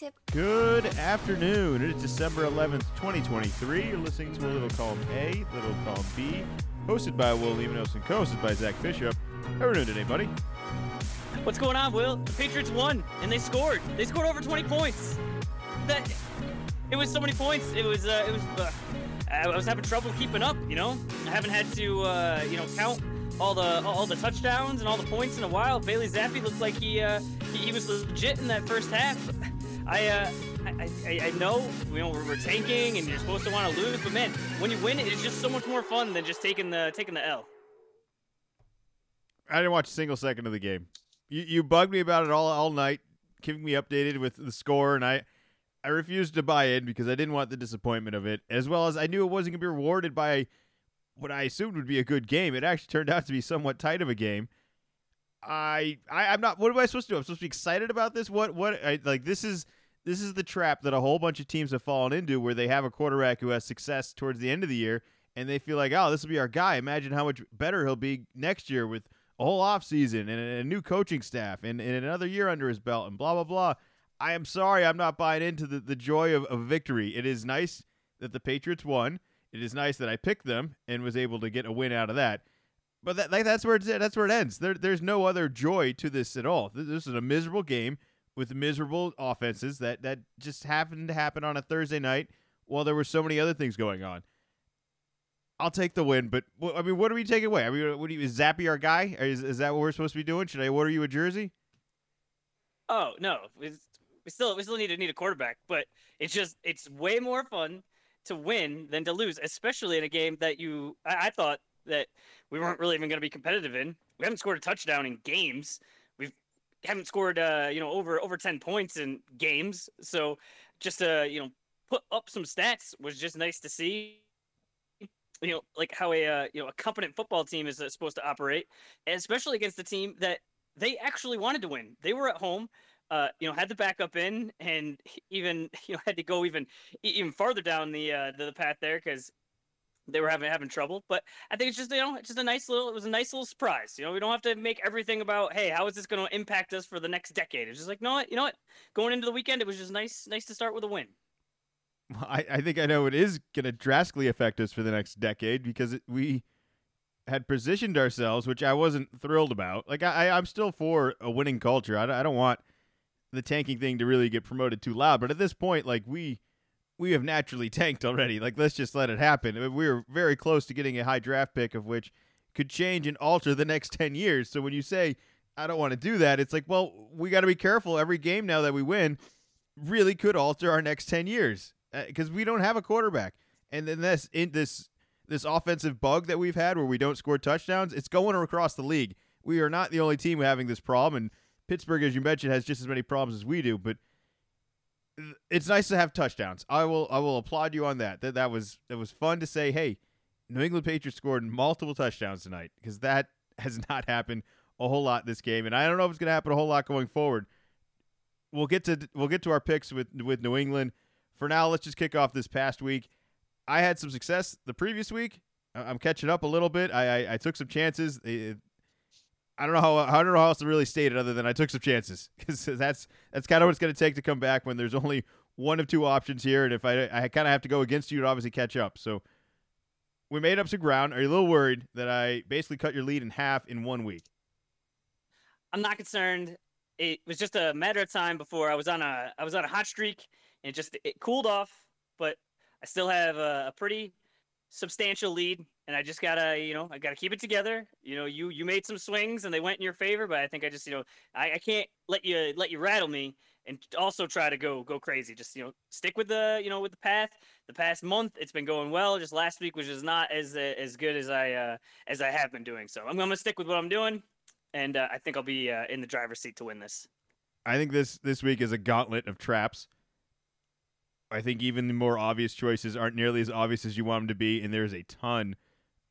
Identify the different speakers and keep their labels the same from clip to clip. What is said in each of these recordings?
Speaker 1: tip.
Speaker 2: Good afternoon. It is December 11th, 2023. You're listening to a little column A, little column B, hosted by Will Lemonos and co-hosted by Zach Bishop. How are we doing today, buddy?
Speaker 3: What's going on, Will? The Patriots won, and they scored. They scored over 20 points. That it was so many points. It was uh, it was. Uh, I was having trouble keeping up. You know, I haven't had to uh, you know count all the all the touchdowns and all the points in a while. Bailey Zappe looked like he uh, he, he was legit in that first half. I uh. I, I, I know you know we're, we're tanking and you're supposed to want to lose, but man, when you win, it's just so much more fun than just taking the taking the L.
Speaker 2: I didn't watch a single second of the game. You you bugged me about it all all night, keeping me updated with the score, and I I refused to buy in because I didn't want the disappointment of it, as well as I knew it wasn't going to be rewarded by what I assumed would be a good game. It actually turned out to be somewhat tight of a game. I, I I'm not. What am I supposed to do? I'm supposed to be excited about this. What what I, like this is this is the trap that a whole bunch of teams have fallen into, where they have a quarterback who has success towards the end of the year, and they feel like, oh, this will be our guy. Imagine how much better he'll be next year with a whole offseason and a, new coaching staff and, and another year under his belt and blah blah blah. I am sorry, I'm not buying into the, the joy of, of victory. It is nice that the Patriots won. It is nice that I picked them and was able to get a win out of that. But that, like, that's where it's, that's where it ends. There, there's no other joy to this at all. This is a miserable game with miserable offenses that, that just happened to happen on a Thursday night while there were so many other things going on. I'll take the win, but I mean, what are we taking away? I mean, what you, is Zappe our guy? Is, is that what we're supposed to be doing? Should I order you a jersey?
Speaker 3: Oh no, we still we still need to need a quarterback, but it's just it's way more fun to win than to lose, especially in a game that you I, I thought that we weren't really even going to be competitive in. We haven't scored a touchdown in games. Haven't scored uh, you know over over ten points in games. So just to you know put up some stats was just nice to see you know, like how a uh, you know a competent football team is uh, supposed to operate, especially against a team that they actually wanted to win. They were at home, uh, you know, had the backup in, and even you know had to go even even farther down the uh, the, the path there because they were having having trouble. But I think it's just you know it's just a nice little it was a nice little surprise. You know, we don't have to make everything about hey how is this going to impact us for the next decade. It's just like no, you know what, going into the weekend it was just nice nice to start with a win.
Speaker 2: Well, I, I think I know it is going to drastically affect us for the next decade because it, we had positioned ourselves, which I wasn't thrilled about. Like I, I'm still for a winning culture. I, I don't want the tanking thing to really get promoted too loud. But at this point, like we we have naturally tanked already. Like let's just let it happen. We were very close to getting a high draft pick of which could change and alter the next ten years. So when you say I don't want to do that, it's like, well, we got to be careful. Every game now that we win really could alter our next ten years because uh, we don't have a quarterback. And then this in this this offensive bug that we've had where we don't score touchdowns, it's going across the league. We are not the only team having this problem, and Pittsburgh, as you mentioned, has just as many problems as we do. But it's nice to have touchdowns. I will I will applaud you on that. That that was it was fun to say, hey, New England Patriots scored multiple touchdowns tonight because that has not happened a whole lot this game, and I don't know if it's going to happen a whole lot going forward. We'll get to we'll get to our picks with with New England for now, let's just kick off this past week. I had some success the previous week. I'm catching up a little bit. I I, I took some chances. It, I don't know how I don't know how else to really state it other than I took some chances because that's that's kind of what it's going to take to come back when there's only one of two options here, and if I I kind of have to go against you to obviously catch up. So we made up some ground. Are you a little worried that I basically cut your lead in half in one week?
Speaker 3: I'm not concerned. It was just a matter of time before I was on a I was on a hot streak and it just it cooled off, but I still have a, a pretty substantial lead and I just gotta, you know, I gotta keep it together. You know, you you made some swings and they went in your favor, but I think I just, you know, I, I can't let you let you rattle me and also try to go go crazy. Just you know, stick with the you know with the path. The past month it's been going well. Just last week was just not as uh, as good as I uh, as I have been doing. So I'm gonna stick with what I'm doing, and uh, I think I'll be uh, in the driver's seat to win this.
Speaker 2: I think this this week is a gauntlet of traps. I think even the more obvious choices aren't nearly as obvious as you want them to be, and there's a ton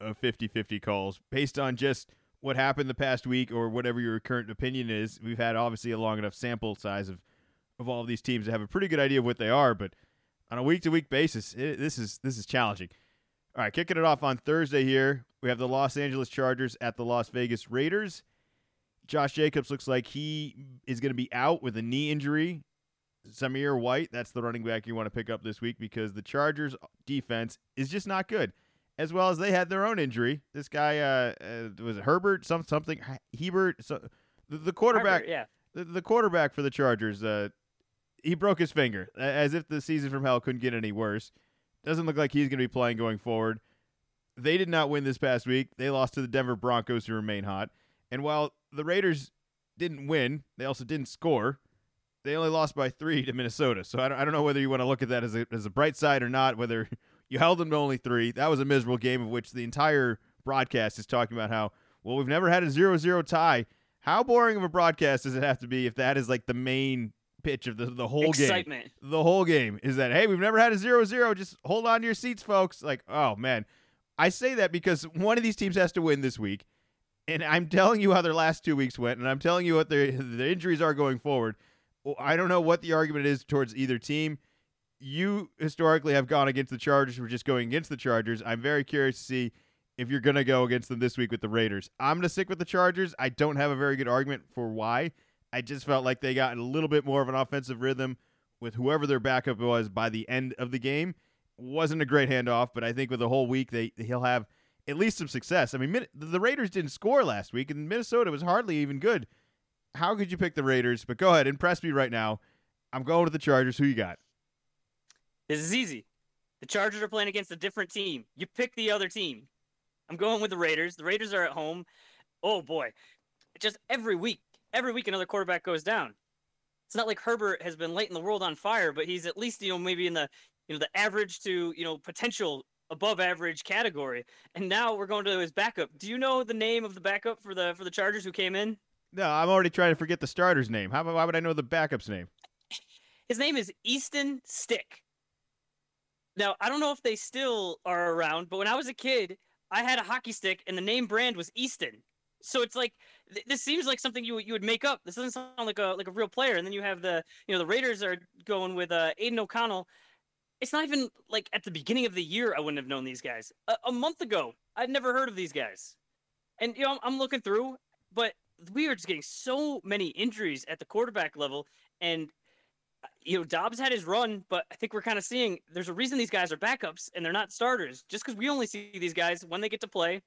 Speaker 2: of 50 50 calls based on just what happened the past week or whatever your current opinion is. We've had obviously a long enough sample size of, of all of these teams to have a pretty good idea of what they are, but on a week to week basis, it, this is this is challenging. All right, kicking it off on Thursday here, we have the Los Angeles Chargers at the Las Vegas Raiders. Josh Jacobs looks like he is going to be out with a knee injury Zamir White, that's the running back you want to pick up this week because the Chargers defense is just not good. As well as they had their own injury. This guy uh, uh was it Herbert some something Hebert so, the, the quarterback
Speaker 3: Herbert, yeah.
Speaker 2: the, the quarterback for the Chargers uh he broke his finger as if the season from hell couldn't get any worse. Doesn't look like he's going to be playing going forward. They did not win this past week. They lost to the Denver Broncos who remain hot. And while the Raiders didn't win, they also didn't score they only lost by three to Minnesota. So I don't, I don't know whether you want to look at that as a, as a bright side or not, whether you held them to only three. That was a miserable game of which the entire broadcast is talking about how, well, we've never had a 0 0 tie. How boring of a broadcast does it have to be if that is like the main pitch of the, the whole
Speaker 3: Excitement.
Speaker 2: game? The whole game is that, hey, we've never had a 0 0. Just hold on to your seats, folks. Like, oh, man. I say that because one of these teams has to win this week. And I'm telling you how their last two weeks went, and I'm telling you what their the injuries are going forward. I don't know what the argument is towards either team. You historically have gone against the Chargers. We're just going against the Chargers. I'm very curious to see if you're going to go against them this week with the Raiders. I'm going to stick with the Chargers. I don't have a very good argument for why. I just felt like they got a little bit more of an offensive rhythm with whoever their backup was by the end of the game. Wasn't a great handoff, but I think with the whole week, they he'll have at least some success. I mean, the Raiders didn't score last week, and Minnesota was hardly even good how could you pick the Raiders? But go ahead, impress me right now. I'm going to the Chargers. Who you got?
Speaker 3: This is easy. The Chargers are playing against a different team. You pick the other team. I'm going with the Raiders. The Raiders are at home. Oh boy, just every week, every week another quarterback goes down. It's not like Herbert has been lighting the world on fire, but he's at least you know maybe in the you know the average to you know potential above average category. And now we're going to his backup. Do you know the name of the backup for the for the Chargers who came in?
Speaker 2: No, I'm already trying to forget the starter's name. How why would I know the backup's name?
Speaker 3: His name is Easton Stick. Now, I don't know if they still are around, but when I was a kid, I had a hockey stick and the name brand was Easton. So it's like th- this seems like something you you would make up. This doesn't sound like a like a real player. And then you have the you know the Raiders are going with uh, Aidan O'Connell. It's not even like at the beginning of the year I wouldn't have known these guys. A, a month ago, I'd never heard of these guys. And you know I'm, I'm looking through, but we are just getting so many injuries at the quarterback level, and you know Dobbs had his run, but I think we're kind of seeing there's a reason these guys are backups and they're not starters. Just because we only see these guys when they get to play,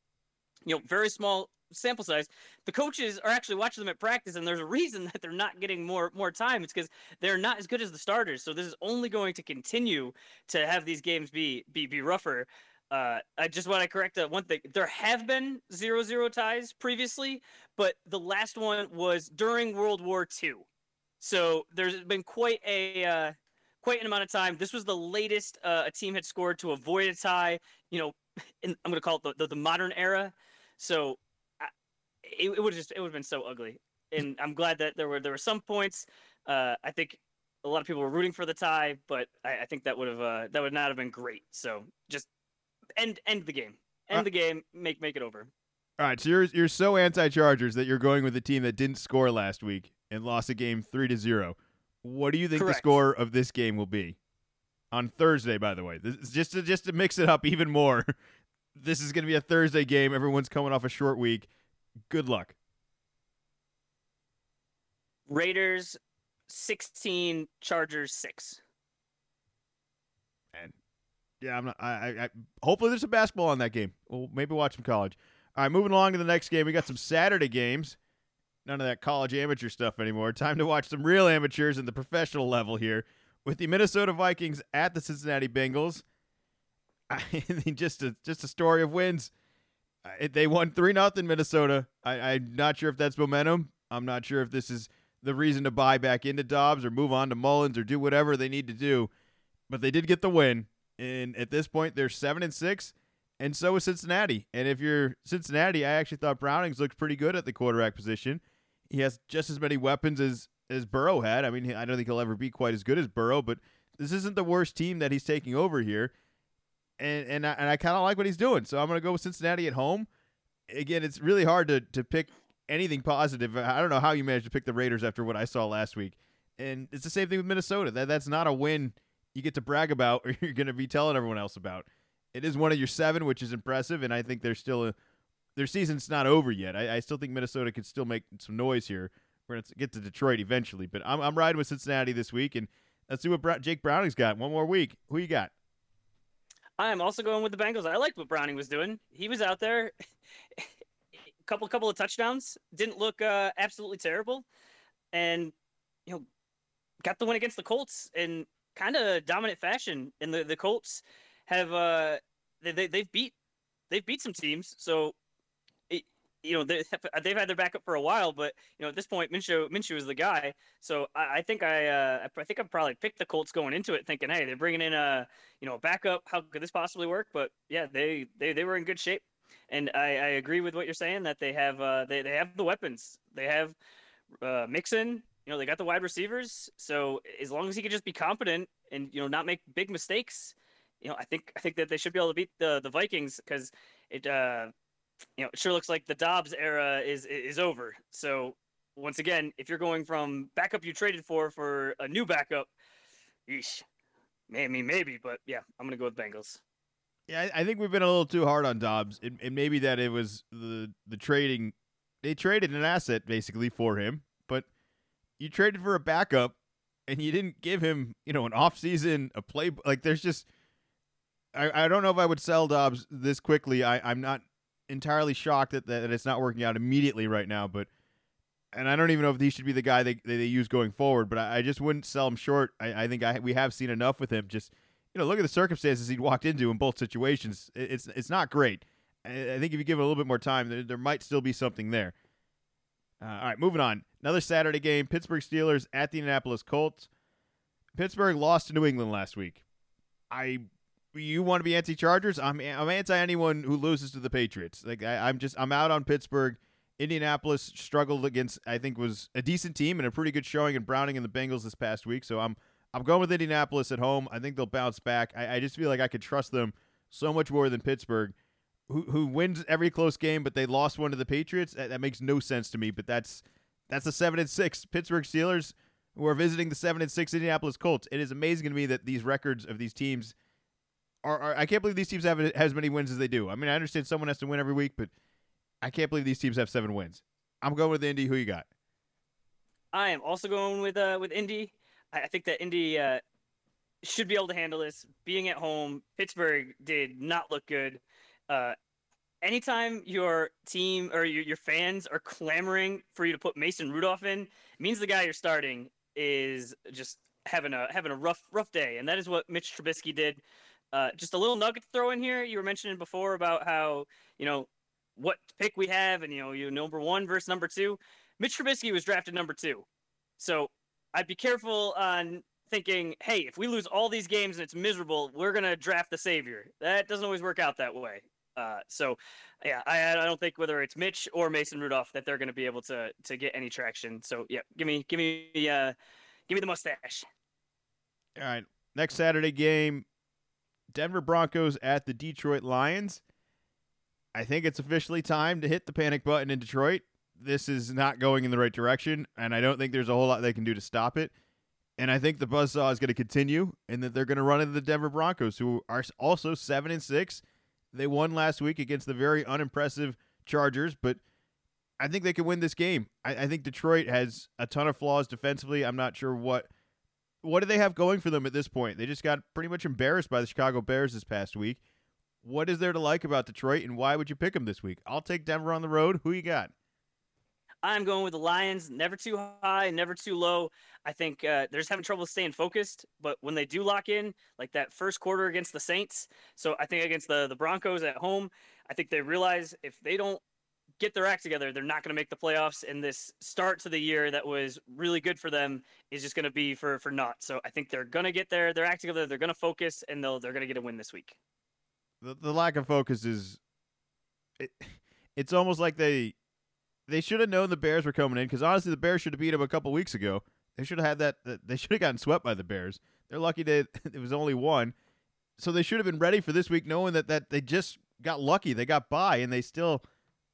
Speaker 3: you know, very small sample size. The coaches are actually watching them at practice, and there's a reason that they're not getting more more time. It's because they're not as good as the starters. So this is only going to continue to have these games be be be rougher. Uh, I just want to correct that one thing. There have been zero zero ties previously, but the last one was during World War II. So there's been quite a uh, quite an amount of time. This was the latest uh, a team had scored to avoid a tie. You know, in, I'm going to call it the, the, the, modern era. So I, it, it would just it would have been so ugly. And I'm glad that there were there were some points. Uh, I think a lot of people were rooting for the tie, but I, I think that would have uh, that would not have been great. So just end end the game. End uh, the game. Make make it over.
Speaker 2: All right, so you're you're so anti-Chargers that you're going with the team that didn't score last week and lost a game three to zero. What do you think
Speaker 3: Correct.
Speaker 2: the score of this game will be on Thursday? By the way, this is just to, just to mix it up even more. This is going to be a Thursday game. Everyone's coming off a short week. Good luck.
Speaker 3: Raiders 16, Chargers 6.
Speaker 2: And Yeah, I'm not. I, I, I hopefully there's some basketball on that game. We'll maybe watch some college. All right, moving along to the next game. We got some Saturday games. None of that college amateur stuff anymore. Time to watch some real amateurs in the professional level here with the Minnesota Vikings at the Cincinnati Bengals. I mean, just a just a story of wins. They won three nothing Minnesota. I, I'm not sure if that's momentum. I'm not sure if this is the reason to buy back into Dobbs or move on to Mullens or do whatever they need to do. But they did get the win. And at this point, they're seven and six, and so is Cincinnati. And if you're Cincinnati, I actually thought Brownings looked pretty good at the quarterback position. He has just as many weapons as as Burrow had. I mean, I don't think he'll ever be quite as good as Burrow, but this isn't the worst team that he's taking over here. And and I, and I kind of like what he's doing. So I'm going to go with Cincinnati at home. Again, it's really hard to to pick anything positive. I don't know how you managed to pick the Raiders after what I saw last week. And it's the same thing with Minnesota. That that's not a win you get to brag about or you're going to be telling everyone else about. It is one of your seven, which is impressive, and I think they're still a, their season's not over yet. I, I still think Minnesota could still make some noise here we're gonna get to Detroit eventually, but I'm I'm riding with Cincinnati this week, and let's see what Bra- Jake Browning's got. One more week. Who you got?
Speaker 3: I'm also going with the Bengals. I liked what Browning was doing. He was out there, a couple couple of touchdowns. Didn't look uh, absolutely terrible, and you know, got the win against the Colts in kind of dominant fashion. And the the Colts have uh they, they they've beat they've beat some teams. So you know they, they've had their backup for a while, but you know at this point Minshew Minshew is the guy. So I, I think I uh, I think I probably picked the Colts going into it, thinking, hey, they're bringing in a you know a backup. How could this possibly work? But yeah, they they, they were in good shape, and I, I agree with what you're saying that they have uh, they they have the weapons. They have uh, Mixon. You know they got the wide receivers. So as long as he can just be competent and you know not make big mistakes, you know I think I think that they should be able to beat the the Vikings because it. Uh, you know, it sure looks like the Dobbs era is is over. So once again, if you're going from backup you traded for for a new backup, yeesh. maybe maybe, but yeah, I'm gonna go with Bengals.
Speaker 2: Yeah, I think we've been a little too hard on Dobbs, and, and maybe that it was the the trading. They traded an asset basically for him, but you traded for a backup, and you didn't give him, you know, an off season, a play. Like, there's just, I, I don't know if I would sell Dobbs this quickly. I, I'm not entirely shocked that, that it's not working out immediately right now, but and I don't even know if he should be the guy they they, use going forward. But I, I, just wouldn't sell him short. I, I think I we have seen enough with him. Just you know, look at the circumstances he'd walked into in both situations. It's it's not great. I, I think if you give it a little bit more time, there, there might still be something there. Uh, all right, moving on. Another Saturday game: Pittsburgh Steelers at the Indianapolis Colts. Pittsburgh lost to New England last week. I you want to be anti-Chargers? I'm I'm anti anyone who loses to the Patriots. Like I, I'm just I'm out on Pittsburgh. Indianapolis struggled against I think was a decent team and a pretty good showing in Browning and the Bengals this past week. So I'm I'm going with Indianapolis at home. I think they'll bounce back. I, I just feel like I could trust them so much more than Pittsburgh, who who wins every close game, but they lost one to the Patriots. That, that makes no sense to me. But that's that's the seven and six Pittsburgh Steelers who are visiting the seven and six Indianapolis Colts. It is amazing to me that these records of these teams are, are, I can't believe these teams have as many wins as they do. I mean, I understand someone has to win every week, but I can't believe these teams have seven wins. I'm going with Indy. Who you got?
Speaker 3: I am also going with uh, with Indy. I, think that Indy uh, should be able to handle this. Being at home, Pittsburgh did not look good. Uh, anytime your team or your, your fans are clamoring for you to put Mason Rudolph in, means the guy you're starting is just having a having a rough rough day, and that is what Mitch Trubisky did. Uh, just a little nugget to throw in here. You were mentioning before about how you know what pick we have, and you know you number one versus number two. Mitch Trubisky was drafted number two, so I'd be careful on thinking, hey, if we lose all these games and it's miserable, we're gonna draft the savior. That doesn't always work out that way. Uh, so, yeah, I, I don't think whether it's Mitch or Mason Rudolph that they're going to be able to to get any traction. So, yeah, give me give me uh, give me the mustache.
Speaker 2: All right, next Saturday game, Denver Broncos at the Detroit Lions. I think it's officially time to hit the panic button in Detroit. This is not going in the right direction, and I don't think there's a whole lot they can do to stop it. And I think the buzzsaw is going to continue, and that they're going to run into the Denver Broncos, who are also seven and six. They won last week against the very unimpressive Chargers, but I think they can win this game. I, I think Detroit has a ton of flaws defensively. I'm not sure what what do they have going for them at this point? They just got pretty much embarrassed by the Chicago Bears this past week. What is there to like about Detroit, and why would you pick them this week? I'll take Denver on the road. Who you got?
Speaker 3: I'm going with the Lions. Never too high, never too low. I think uh, they're just having trouble staying focused. But when they do lock in, like that first quarter against the Saints, so I think against the the Broncos at home, I think they realize if they don't get their act together, they're not going to make the playoffs. And this start to the year that was really good for them is just going to be for for naught. So I think they're going to get there. They're act together. They're going to focus, and they'll they're going to get a win this week.
Speaker 2: The the lack of focus is, it, it's almost like they they should have known the Bears were coming in because honestly, the Bears should have beat them a couple weeks ago. They should have had that. They should have gotten swept by the Bears. They're lucky that it was only one, so they should have been ready for this week, knowing that that they just got lucky. They got by, and they still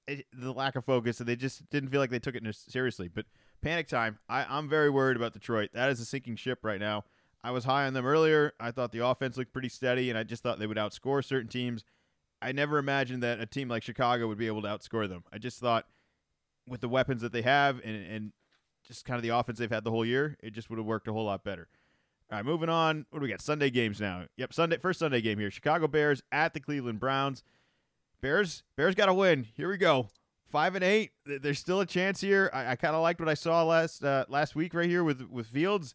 Speaker 2: it, the lack of focus, and they just didn't feel like they took it seriously. But panic time. I, I'm very worried about Detroit. That is a sinking ship right now. I was high on them earlier. I thought the offense looked pretty steady, and I just thought they would outscore certain teams. I never imagined that a team like Chicago would be able to outscore them. I just thought with the weapons that they have and, and just kind of the offense they've had the whole year. It just would have worked a whole lot better. All right, moving on. What do we got? Sunday games now. Yep, Sunday first Sunday game here. Chicago Bears at the Cleveland Browns. Bears Bears got to win. Here we go. Five and eight. There's still a chance here. I, I kind of liked what I saw last uh, last week right here with with Fields.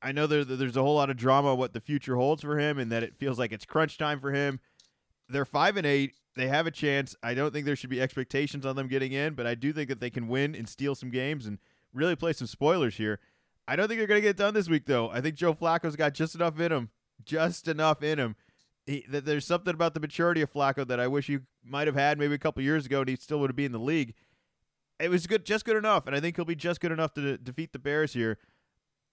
Speaker 2: I know there, there's a whole lot of drama what the future holds for him, and that it feels like it's crunch time for him. They're five and eight. They have a chance. I don't think there should be expectations on them getting in, but I do think that they can win and steal some games and really play some spoilers here. I don't think they're going to get done this week, though. I think Joe Flacco's got just enough in him, just enough in him. He, that there's something about the maturity of Flacco that I wish he might have had maybe a couple years ago, and he still would have been in the league. It was good, just good enough, and I think he'll be just good enough to defeat the Bears here.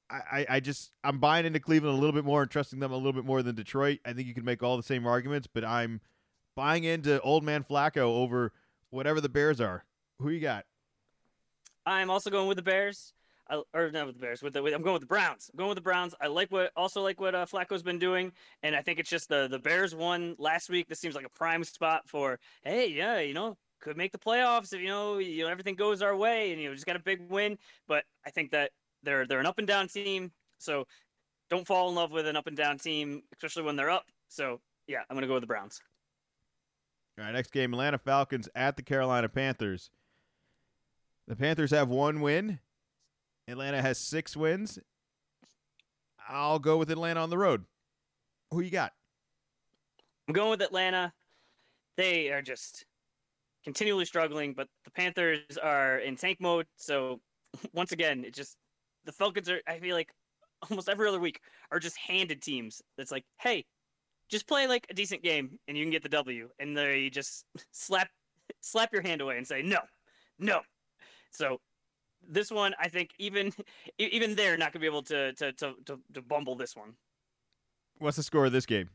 Speaker 2: I, I just I'm buying into Cleveland a little bit more and trusting them a little bit more than Detroit. I think you can make all the same arguments, but I'm buying into old man Flacco over whatever the Bears are. Who you got?
Speaker 3: I'm also going with the Bears. I, or not with the Bears. With the, with, I'm going with the Browns. I'm going with the Browns. I like what also like what uh, Flacco's been doing, and I think it's just the the Bears won last week. This seems like a prime spot for hey, yeah, you know, could make the playoffs if you know you know everything goes our way, and you know just got a big win. But I think that they're they're an up and down team, so don't fall in love with an up and down team, especially when they're up. So yeah, I'm gonna go with the Browns.
Speaker 2: All right, next game: Atlanta Falcons at the Carolina Panthers. The Panthers have one win. Atlanta has six wins. I'll go with Atlanta on the road. Who you got?
Speaker 3: I'm going with Atlanta. They are just continually struggling, but the Panthers are in tank mode. So once again, it just the Falcons are. I feel like almost every other week are just handed teams. That's like, hey, just play like a decent game and you can get the W, and they just slap slap your hand away and say no, no. So this one, I think even even they're not gonna be able to to to to, to bumble this one.
Speaker 2: What's the score of this game?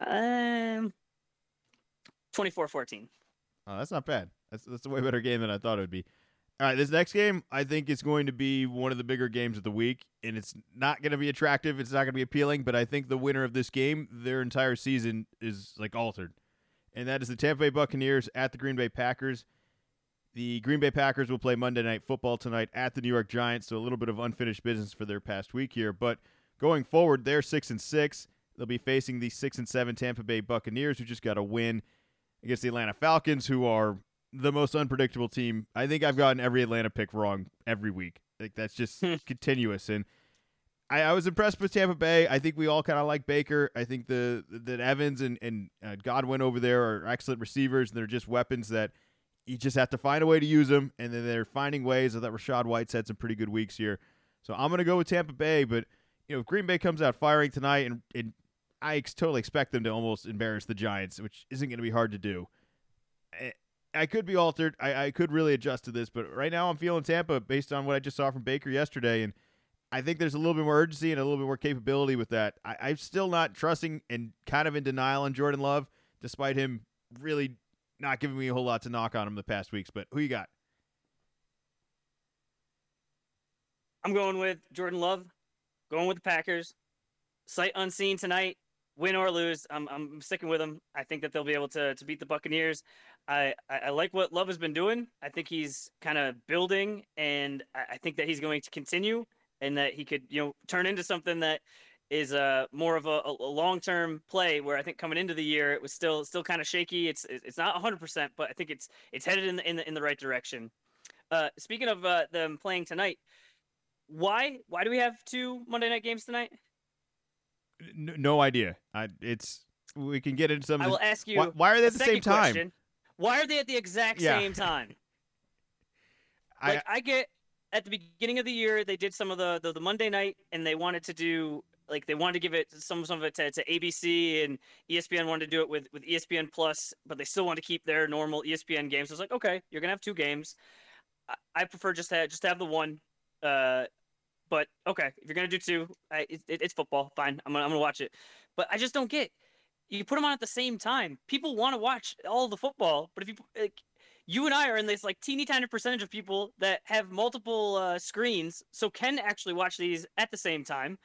Speaker 3: Um, 24-14.
Speaker 2: Oh, that's not bad. That's that's a way better game than I thought it would be. All right, this next game, I think is going to be one of the bigger games of the week, and it's not going to be attractive. It's not going to be appealing, but I think the winner of this game, their entire season is like altered, and that is the Tampa Bay Buccaneers at the Green Bay Packers. The Green Bay Packers will play Monday Night Football tonight at the New York Giants, so a little bit of unfinished business for their past week here. But going forward, they're six and six. They'll be facing the six and seven Tampa Bay Buccaneers, who just got a win against the Atlanta Falcons, who are the most unpredictable team. I think I've gotten every Atlanta pick wrong every week. Like that's just continuous. And I, I, was impressed with Tampa Bay. I think we all kind of like Baker. I think the that Evans and and uh, Godwin over there are excellent receivers. And they're just weapons that you just have to find a way to use them. And then they're finding ways. I thought Rachaad White's had some pretty good weeks here. So I'm gonna go with Tampa Bay. But you know, if Green Bay comes out firing tonight, and, and I ex- totally expect them to almost embarrass the Giants, which isn't going to be hard to do. Eh, I could be altered. I, I could really adjust to this, but right now I'm feeling Tampa based on what I just saw from Baker yesterday, and I think there's a little bit more urgency and a little bit more capability with that. I, I'm still not trusting and kind of in denial on Jordan Love, despite him really not giving me a whole lot to knock on him the past weeks. But who you got?
Speaker 3: I'm going with Jordan Love, going with the Packers. Sight unseen tonight win or lose, I'm I'm sticking with them. I think that they'll be able to to beat the Buccaneers. I I, I like what Love has been doing. I think he's kind of building, and I, I think that he's going to continue, and that he could you know turn into something that is uh more of a, a long term play. Where I think coming into the year it was still still kind of shaky. It's it's not 100, percent but I think it's it's headed in the in the, in the right direction. Uh, speaking of uh, them playing tonight, why why do we have two Monday night games tonight?
Speaker 2: N- no idea. I, it's we can get into some.
Speaker 3: I will ask you.
Speaker 2: Why, why are they at the same time?
Speaker 3: Question. Why are they at the exact yeah. same time? like I, I get at the beginning of the year they did some of the, the, the Monday night and they wanted to do like they wanted to give it some some of it to, to ABC and ESPN wanted to do it with with ESPN Plus, but they still want to keep their normal ESPN games. So it's like okay, you're gonna have two games. I, I prefer just to just to have the one. Uh, but okay, if you're gonna do two, I, it, it's football. Fine, I'm gonna, I'm gonna watch it. But I just don't get. You put them on at the same time. People want to watch all the football, but if you like, you and I are in this like teeny tiny percentage of people that have multiple uh, screens, so can actually watch these at the same time.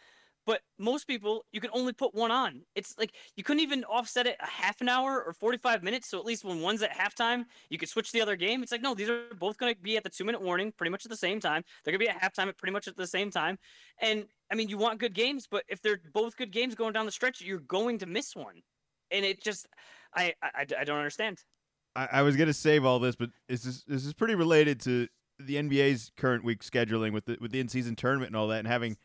Speaker 3: But most people, you can only put one on. It's like you couldn't even offset it a half an hour or 45 minutes. So at least when one's at halftime, you could switch the other game. It's like, no, these are both going to be at the two minute warning pretty much at the same time. They're going to be at halftime at pretty much at the same time. And I mean, you want good games, but if they're both good games going down the stretch, you're going to miss one. And it just, I, I, I don't understand.
Speaker 2: I, I was going to save all this, but this is, this is pretty related to the NBA's current week scheduling with the, with the in season tournament and all that and having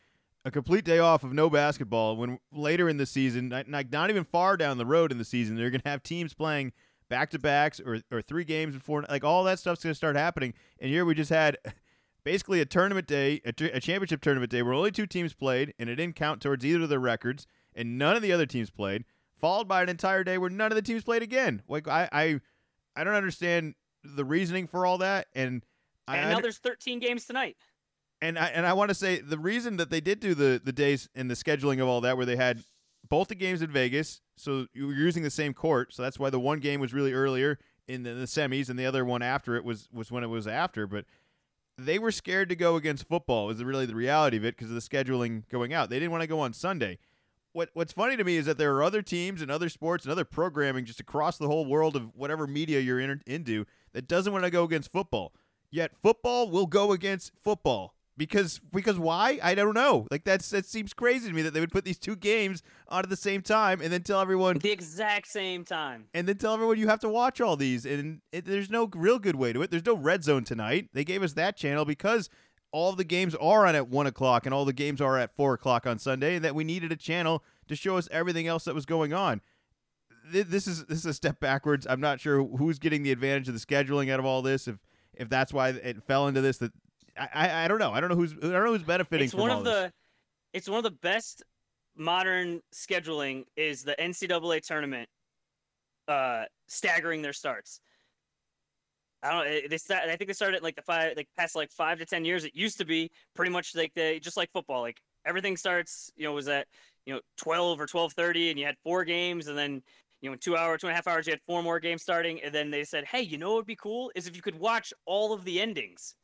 Speaker 2: a complete day off of no basketball when later in the season, like not even far down the road in the season, they're going to have teams playing back to backs or, or three games before, like all that stuff's going to start happening. And here we just had basically a tournament day, a, a championship tournament day where only two teams played and it didn't count towards either of their records and none of the other teams played, followed by an entire day where none of the teams played again. Like I, I, I don't understand the reasoning for all that. And,
Speaker 3: and
Speaker 2: I,
Speaker 3: now there's 13 games tonight
Speaker 2: and I and I want to say the reason that they did do the the days and the scheduling of all that, where they had both the games in Vegas, so you were using the same court, so that's why the one game was really earlier in the, the semis, and the other one after it was was when it was after. But they were scared to go against football. Was really the reality of it because of the scheduling going out. They didn't want to go on Sunday. What What's funny to me is that there are other teams and other sports and other programming just across the whole world of whatever media you're in, into that doesn't want to go against football. Yet football will go against football because because why? I don't know. Like that's that seems crazy to me that they would put these two games on at the same time and then tell everyone
Speaker 3: the exact same time.
Speaker 2: And then tell everyone you have to watch all these and it, there's no real good way to it. There's no red zone tonight. They gave us that channel because all the games are on at one o'clock and all the games are at four o'clock on Sunday, and that we needed a channel to show us everything else that was going on. This is this is a step backwards. I'm not sure who's getting the advantage of the scheduling out of all this. If if that's why it fell into this, that I, I don't know. I don't know who's I don't know who's benefiting.
Speaker 3: It's one
Speaker 2: of
Speaker 3: the this. it's one of the best modern scheduling is the NCAA tournament uh staggering their starts. I don't. Eh, they start. I think they started like the five, like past like five to ten years. It used to be pretty much like they just like football. Like everything starts. You know, was at you know twelve or twelve thirty, and you had four games, and then you know in two hours, two and a half hours, you had four more games starting, and then they said, hey, you know what would be cool is if you could watch all of the endings.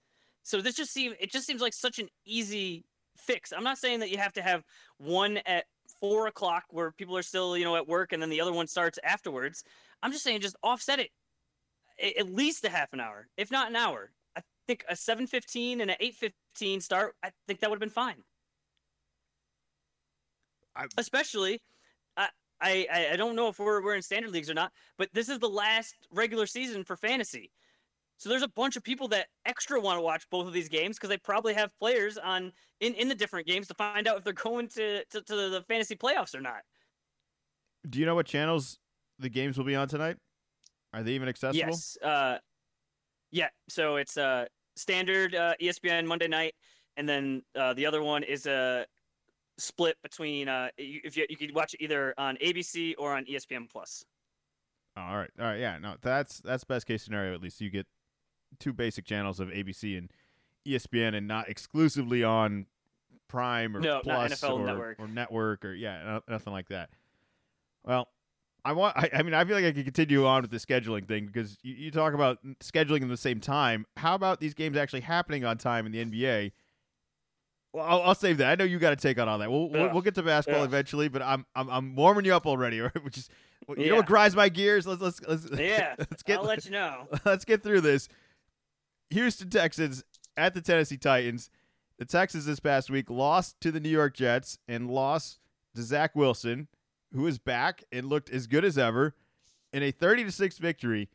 Speaker 3: So this just seems it just seems like such an easy fix. I'm not saying that you have to have one at four o'clock where people are still you know at work and then the other one starts afterwards. I'm just saying just offset it at least a half an hour, if not an hour. I think a 7:15 and an 8:15 start. I think that would have been fine. I... Especially, I, I I don't know if we're we're in standard leagues or not, but this is the last regular season for fantasy. So there's a bunch of people that extra want to watch both of these games because they probably have players on in, in the different games to find out if they're going to, to, to the fantasy playoffs or not.
Speaker 2: Do you know what channels the games will be on tonight? Are they even accessible?
Speaker 3: Yes. Uh, yeah. So it's uh, standard uh, ESPN Monday night, and then uh, the other one is a split between uh, if you you could watch it either on ABC or on ESPN Plus.
Speaker 2: Oh, all right, all right, yeah, no, that's that's best case scenario. At least you get two basic channels of ABC and ESPN, and not exclusively on Prime or
Speaker 3: no,
Speaker 2: Plus
Speaker 3: or,
Speaker 2: network. or network or yeah, nothing like that. Well, I want. I, I, mean, I feel like I could continue on with the scheduling thing because you, you talk about scheduling in the same time. How about these games actually happening on time in the NBA? Well, I'll, I'll save that. I know you got to take on all that. We'll, we'll, we'll get to basketball yeah. eventually, but I'm I'm I'm warming you up already. right? Which is you yeah. know what grinds my gears. Let's let's let's
Speaker 3: yeah. let's get. I'll let you know.
Speaker 2: Let's get through this. Houston Texans at the Tennessee Titans. The Texans this past week lost to the New York Jets and lost to Zach Wilson, who is back and looked as good as ever in a 30 to 6 victory.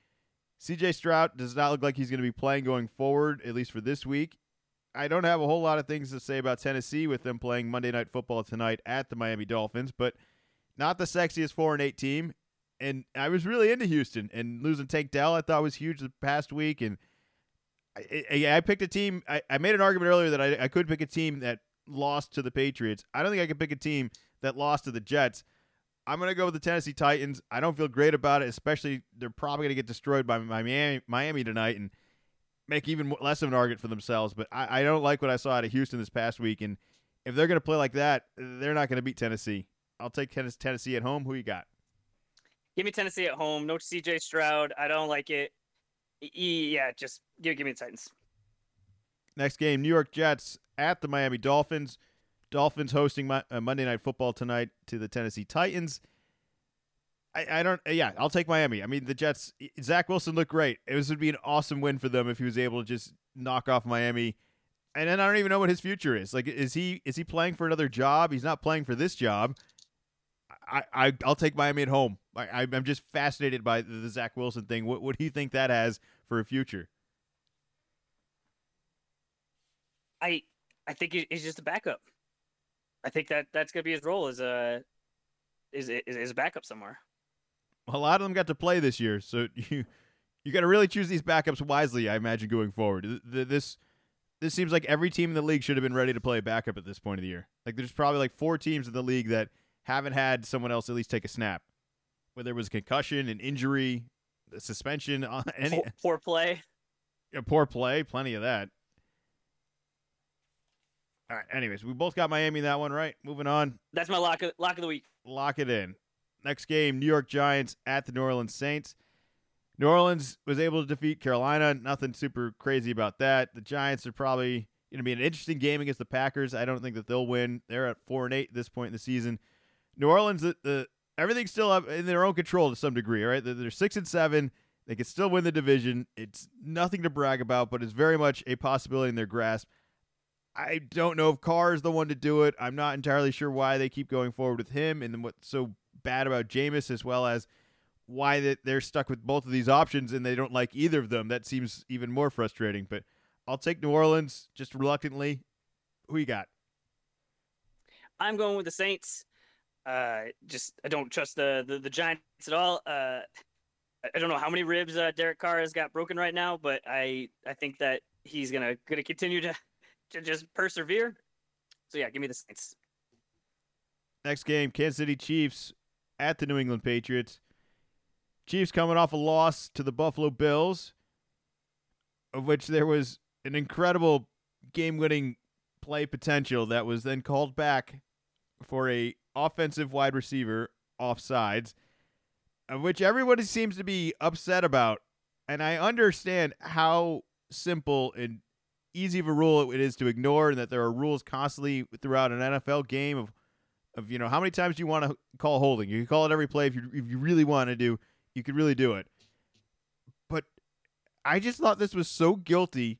Speaker 2: CJ Stroud does not look like he's going to be playing going forward, at least for this week. I don't have a whole lot of things to say about Tennessee with them playing Monday Night Football tonight at the Miami Dolphins, but not the sexiest 4 and 8 team. And I was really into Houston and losing Tank Dell I thought was huge the past week and I, I, picked a team. I, I made an argument earlier that I, I could pick a team that lost to the Patriots. I don't think I could pick a team that lost to the Jets. I'm going to go with the Tennessee Titans. I don't feel great about it, especially they're probably going to get destroyed by Miami, Miami tonight and make even less of an argument for themselves. But I, I don't like what I saw out of Houston this past week. And if they're going to play like that, they're not going to beat Tennessee. I'll take Tennessee at home. Who you got?
Speaker 3: Give me Tennessee at home. No CJ Stroud. I don't like it. Yeah, just give, give me the Titans.
Speaker 2: Next game, New York Jets at the Miami Dolphins. Dolphins hosting my, uh, Monday Night Football tonight to the Tennessee Titans. I, I don't. Yeah, I'll take Miami. I mean, the Jets. Zach Wilson looked great. It was would be an awesome win for them if he was able to just knock off Miami. And then I don't even know what his future is. Like, is he is he playing for another job? He's not playing for this job. I, I I'll take Miami at home. I, I'm just fascinated by the, the Zach Wilson thing. What what do you think that has for a future?
Speaker 3: I I think he's just a backup. I think that that's gonna be his role as a is is a backup somewhere.
Speaker 2: A lot of them got to play this year, so you you got to really choose these backups wisely. I imagine going forward. This this seems like every team in the league should have been ready to play a backup at this point of the year. Like there's probably like four teams in the league that haven't had someone else at least take a snap, whether it was concussion, an injury, a suspension, uh, any
Speaker 3: poor, poor play.
Speaker 2: Yeah, poor play, plenty of that. All right. Anyways, we both got Miami in that one, right? Moving on.
Speaker 3: That's my lock of, lock of the week.
Speaker 2: Lock it in. Next game, New York Giants at the New Orleans Saints. New Orleans was able to defeat Carolina. Nothing super crazy about that. The Giants are probably going to be an interesting game against the Packers. I don't think that they'll win. They're at four and eight at this point in the season. New Orleans, the, the everything's still up in their own control to some degree. Right, they're, they're six and seven. They can still win the division. It's nothing to brag about, but it's very much a possibility in their grasp. I don't know if Carr is the one to do it. I'm not entirely sure why they keep going forward with him and what's so bad about Jameis as well as why that they're stuck with both of these options and they don't like either of them. That seems even more frustrating. But I'll take New Orleans just reluctantly. Who you got?
Speaker 3: I'm going with the Saints. Uh, just I don't trust the the, the Giants at all. Uh, I don't know how many ribs uh, Derek Carr has got broken right now, but I I think that he's gonna gonna continue to to just persevere. So yeah, give me the Saints.
Speaker 2: Next game, Kansas City Chiefs at the New England Patriots. Chiefs coming off a loss to the Buffalo Bills, of which there was an incredible game-winning play potential that was then called back for a offensive wide receiver offsides, of which everybody seems to be upset about. And I understand how simple and easy of a rule it is to ignore, and that there are rules constantly throughout an NFL game of, of you know how many times do you want to call holding? You can call it every play if you if you really want to do. You could really do it. But I just thought this was so guilty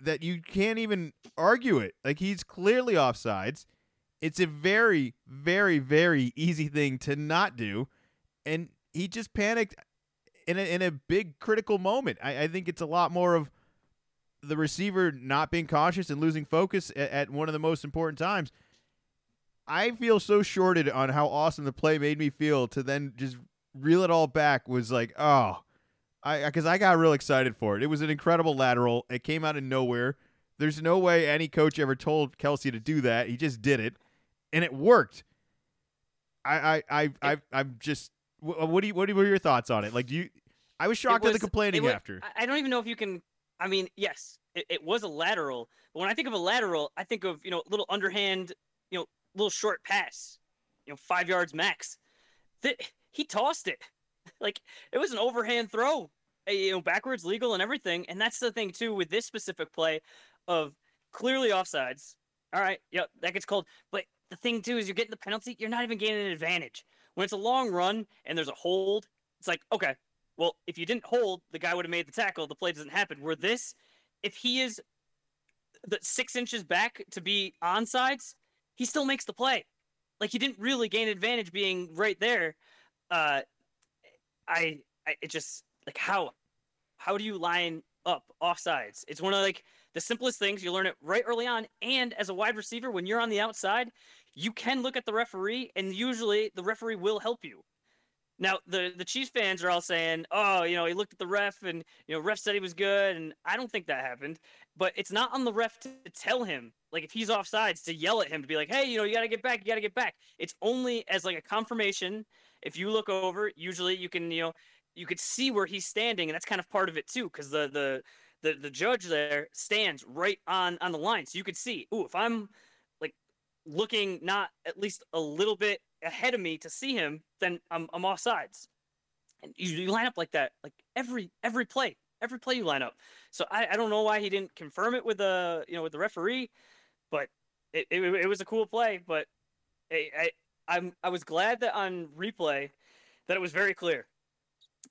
Speaker 2: that you can't even argue it. Like he's clearly offsides. It's a very, very, very easy thing to not do, and he just panicked in a in a big critical moment. I, I think it's a lot more of the receiver not being cautious and losing focus at, at, one of the most important times. I feel so shorted on how awesome the play made me feel to then just reel it all back was like, oh, I because I got real excited for it. It was an incredible lateral. It came out of nowhere. There's no way any coach ever told Kelce to do that. He just did it, and it worked. I I I, I I'm just. Uh, what do you what are your thoughts on it? Like, do you? I was shocked was, at the complaining
Speaker 3: was,
Speaker 2: after.
Speaker 3: I don't even know if you can I mean, yes, it, it, was a lateral. But when I think of a lateral, I think of, you know, little underhand, you know, little short pass, you know, five yards max. The, he tossed it. Like it was an overhand throw, you know, backwards legal and everything. And that's the thing too with this specific play of clearly offsides. All right, yep, that gets called. But the thing too is you're getting the penalty, you're not even gaining an advantage. When it's a long run and there's a hold, it's like, okay, well, if you didn't hold, the guy would have made the tackle. The play doesn't happen. Where this, if he is the six inches back to be onsides, he still makes the play. Like he didn't really gain advantage being right there. Uh, I, I, it just like how, how do you line up offsides? It's one of like the simplest things. You learn it right early on. And as a wide receiver, when you're on the outside, you can look at the referee, and usually the referee will help you. Now the the Chiefs fans are all saying, "Oh, you know, he looked at the ref and you know, ref said he was good," and I don't think that happened. But it's not on the ref to tell him, like if he's offsides, to yell at him to be like, "Hey, you know, you got to get back, you got to get back." It's only as like a confirmation. If you look over, usually you can, you know, you could see where he's standing, and that's kind of part of it too, because the the the the judge there stands right on on the line, so you could see. Ooh, if I'm looking not at least a little bit ahead of me to see him, then I'm I'm off sides. And you, you line up like that, like every every play, every play you line up. So I, I don't know why he didn't confirm it with the you know with the referee, but it, it, it was a cool play, but I, I I'm I was glad that on replay that it was very clear.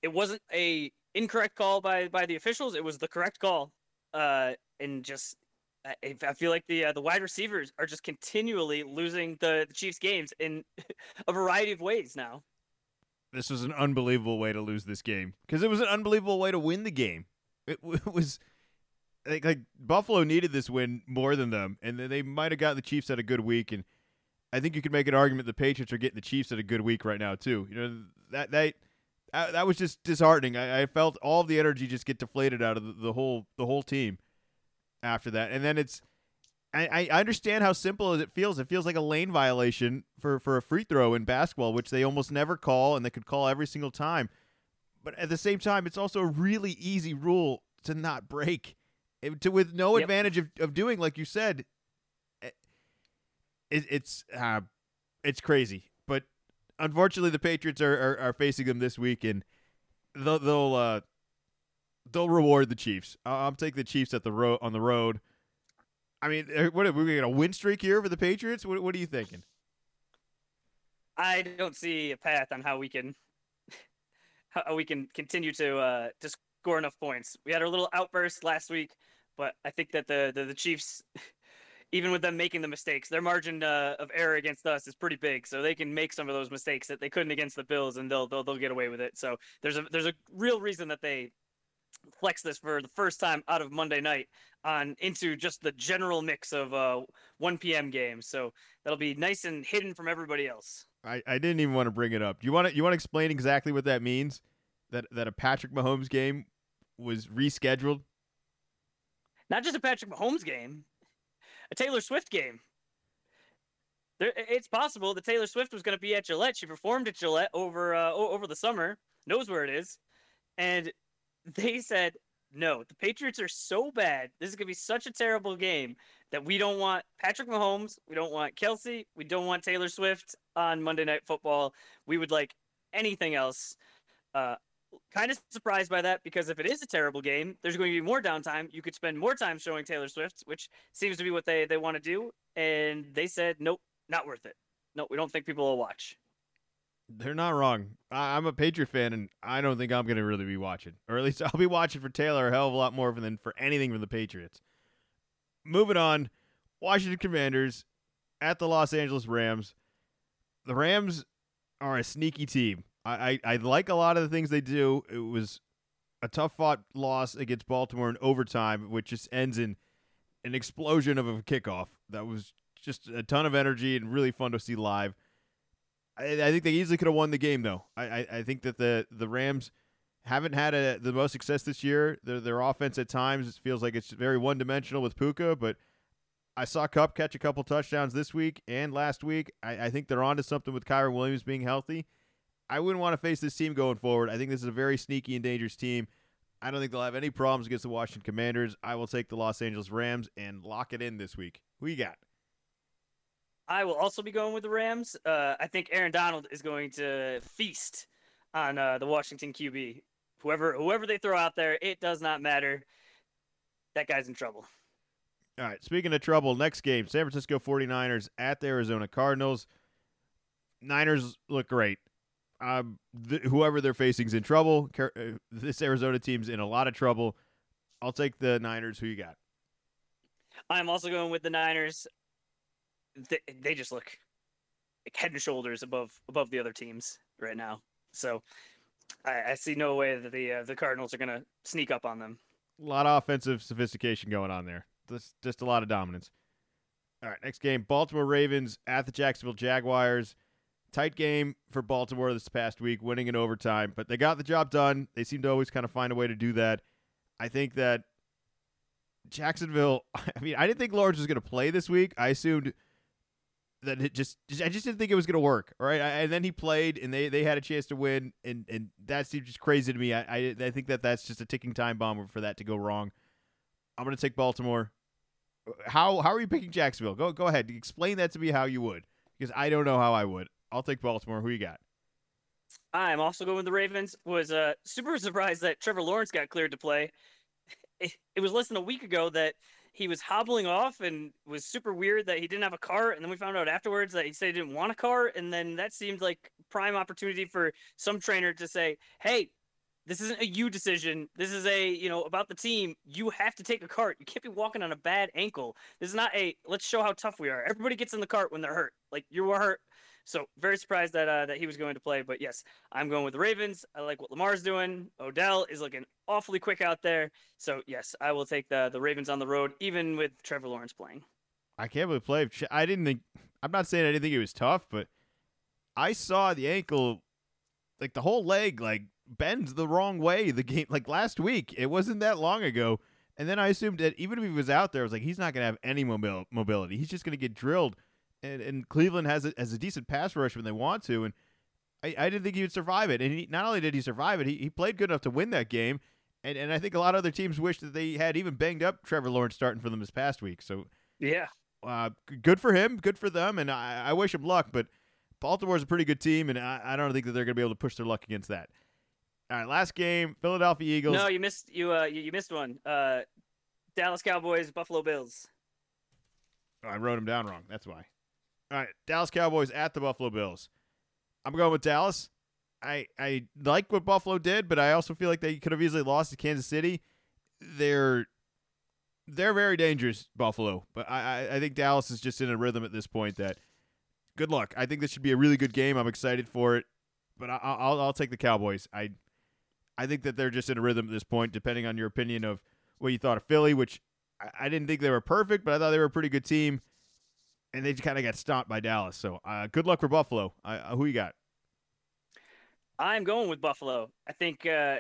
Speaker 3: It wasn't a incorrect call by by the officials. It was the correct call. Uh, and just I, I feel like the uh, the wide receivers are just continually losing the, the Chiefs games in a variety of ways now.
Speaker 2: This was an unbelievable way to lose this game because it was an unbelievable way to win the game. It, it was like, like Buffalo needed this win more than them, and they might have got the Chiefs at a good week. And I think you could make an argument the Patriots are getting the Chiefs at a good week right now too. You know that that that was just disheartening. I, I felt all the energy just get deflated out of the, the whole the whole team after that, and then it's. I, I understand how simple it feels. It feels like a lane violation for, for a free throw in basketball, which they almost never call and they could call every single time. But at the same time, it's also a really easy rule to not break, to with no yep. advantage of, of doing like you said. It, it's uh, it's crazy, but unfortunately, the Patriots are, are, are facing them this week, and they'll they'll uh, they'll reward the Chiefs. I'll, I'll take the Chiefs at the road on the road. I mean, uh, what are we going to win streak here for the Patriots? What, what are you thinking?
Speaker 3: I don't see a path on how we can how we can continue to uh, to score enough points. We had our little outburst last week, but I think that the the, the Chiefs, even with them making the mistakes, their margin uh, of error against us is pretty big. So they can make some of those mistakes that they couldn't against the Bills, and they'll they'll, they'll get away with it. So there's a there's a real reason that they flex this for the first time out of Monday night on into just the general mix of uh, 1 p.m. games. So that'll be nice and hidden from everybody else.
Speaker 2: I, I didn't even want to bring it up. Do you want to you want to explain exactly what that means? That that a Patrick Mahomes game was rescheduled?
Speaker 3: Not just a Patrick Mahomes game, a Taylor Swift game. There, it's possible that Taylor Swift was going to be at Gillette. She performed at Gillette over uh, over the summer. Knows where it is, and they said no. The Patriots are so bad. This is going to be such a terrible game that we don't want Patrick Mahomes. We don't want Kelce. We don't want Taylor Swift on Monday Night Football. We would like anything else. Uh, kind of surprised by that because if it is a terrible game, there's going to be more downtime. You could spend more time showing Taylor Swift, which seems to be what they, they want to do. And they said, nope, not worth it. No, we don't think people will watch.
Speaker 2: They're not wrong. I'm a Patriot fan, and I don't think I'm going to really be watching, or at least I'll be watching for Taylor a hell of a lot more than for anything from the Patriots. Moving on, Washington Commanders at the Los Angeles Rams. The Rams are a sneaky team. I, I, I like a lot of the things they do. It was a tough fought loss against Baltimore in overtime, which just ends in an explosion of a kickoff. That was just a ton of energy and really fun to see live. I, I think they easily could have won the game, though. I, I, I think that the the Rams haven't had a, the most success this year. Their, their offense at times feels like it's very one dimensional with Puka, but I saw Kupp catch a couple touchdowns this week and last week. I, I think they're onto something with Kyren Williams being healthy. I wouldn't want to face this team going forward. I think this is a very sneaky and dangerous team. I don't think they'll have any problems against the Washington Commanders. I will take the Los Angeles Rams and lock it in this week. Who you got?
Speaker 3: I will also be going with the Rams. Uh, I think Aaron Donald is going to feast on uh, the Washington QB. Whoever whoever they throw out there, it does not matter. That guy's in trouble.
Speaker 2: All right. Speaking of trouble, next game San Francisco 49ers at the Arizona Cardinals. Niners look great um, th- whoever they're facing is in trouble. Car- uh, this Arizona team's in a lot of trouble. I'll take the Niners. Who you got?
Speaker 3: I'm also going with the Niners. They, they just look like head and shoulders above above the other teams right now. So I, I see no way that the uh, the Cardinals are going to sneak up on them.
Speaker 2: A lot of offensive sophistication going on there. Just just a lot of dominance. All right, next game: Baltimore Ravens at the Jacksonville Jaguars. Tight game for Baltimore this past week, winning in overtime, but they got the job done. They seem to always kind of find a way to do that. I think that Jacksonville, I mean, I didn't think Lawrence was going to play this week. I assumed that it just, I just didn't think it was going to work. All right. And then he played and they, they had a chance to win. And, and that seems just crazy to me. I, I, I think that that's just a ticking time bomb for that to go wrong. I'm going to take Baltimore. How, how are you picking Jacksonville? Go, go ahead. Explain that to me how you would, because I don't know how I would. I'll take Baltimore. Who you got?
Speaker 3: I'm also going with the Ravens. Was uh, super surprised that Trevor Lawrence got cleared to play. It, it was less than a week ago that he was hobbling off and was super weird that he didn't have a cart. And then we found out afterwards that he said he didn't want a cart. And then that seemed like prime opportunity for some trainer to say, hey, this isn't a you decision. This is a, you know, about the team. You have to take a cart. You can't be walking on a bad ankle. This is not a let's show how tough we are. Everybody gets in the cart when they're hurt. Like you were hurt. So very surprised that uh, that he was going to play. But yes, I'm going with the Ravens. I like what Lamar's doing. Odell is looking awfully quick out there. So yes, I will take the the Ravens on the road, even with Trevor Lawrence playing.
Speaker 2: I can't believe play. I didn't think. I'm not saying I didn't think it was tough, but I saw the ankle, like the whole leg, like bends the wrong way. The game, like last week, it wasn't that long ago. And then I assumed that even if he was out there, I was like, he's not going to have any mobil- mobility. He's just going to get drilled and, and Cleveland has a, has a decent pass rush when they want to, and I, I didn't think he would survive it. And he, not only did he survive it, he, he played good enough to win that game. And and I think a lot of other teams wish that they had even banged up Trevor Lawrence starting for them this past week. So
Speaker 3: yeah,
Speaker 2: uh, good for him, good for them, and I, I wish him luck. But Baltimore's a pretty good team, and I, I don't think that they're going to be able to push their luck against that. All right, last game, Philadelphia Eagles.
Speaker 3: No, you missed you uh you, you missed one. Uh, Dallas Cowboys, Buffalo Bills.
Speaker 2: Oh, I wrote them down wrong. That's why. All right, Dallas Cowboys at the Buffalo Bills. I'm going with Dallas. I I like what Buffalo did, but I also feel like they could have easily lost to Kansas City. They're they're very dangerous, Buffalo. But I, I think Dallas is just in a rhythm at this point that good luck. I think this should be a really good game. I'm excited for it, but I, I'll I'll take the Cowboys. I I think that they're just in a rhythm at this point. Depending on your opinion of what you thought of Philly, which I, I didn't think they were perfect, but I thought they were a pretty good team and they just kind of got stomped by Dallas. So uh, good luck for Buffalo. Uh, who you got?
Speaker 3: I'm going with Buffalo. I think, uh,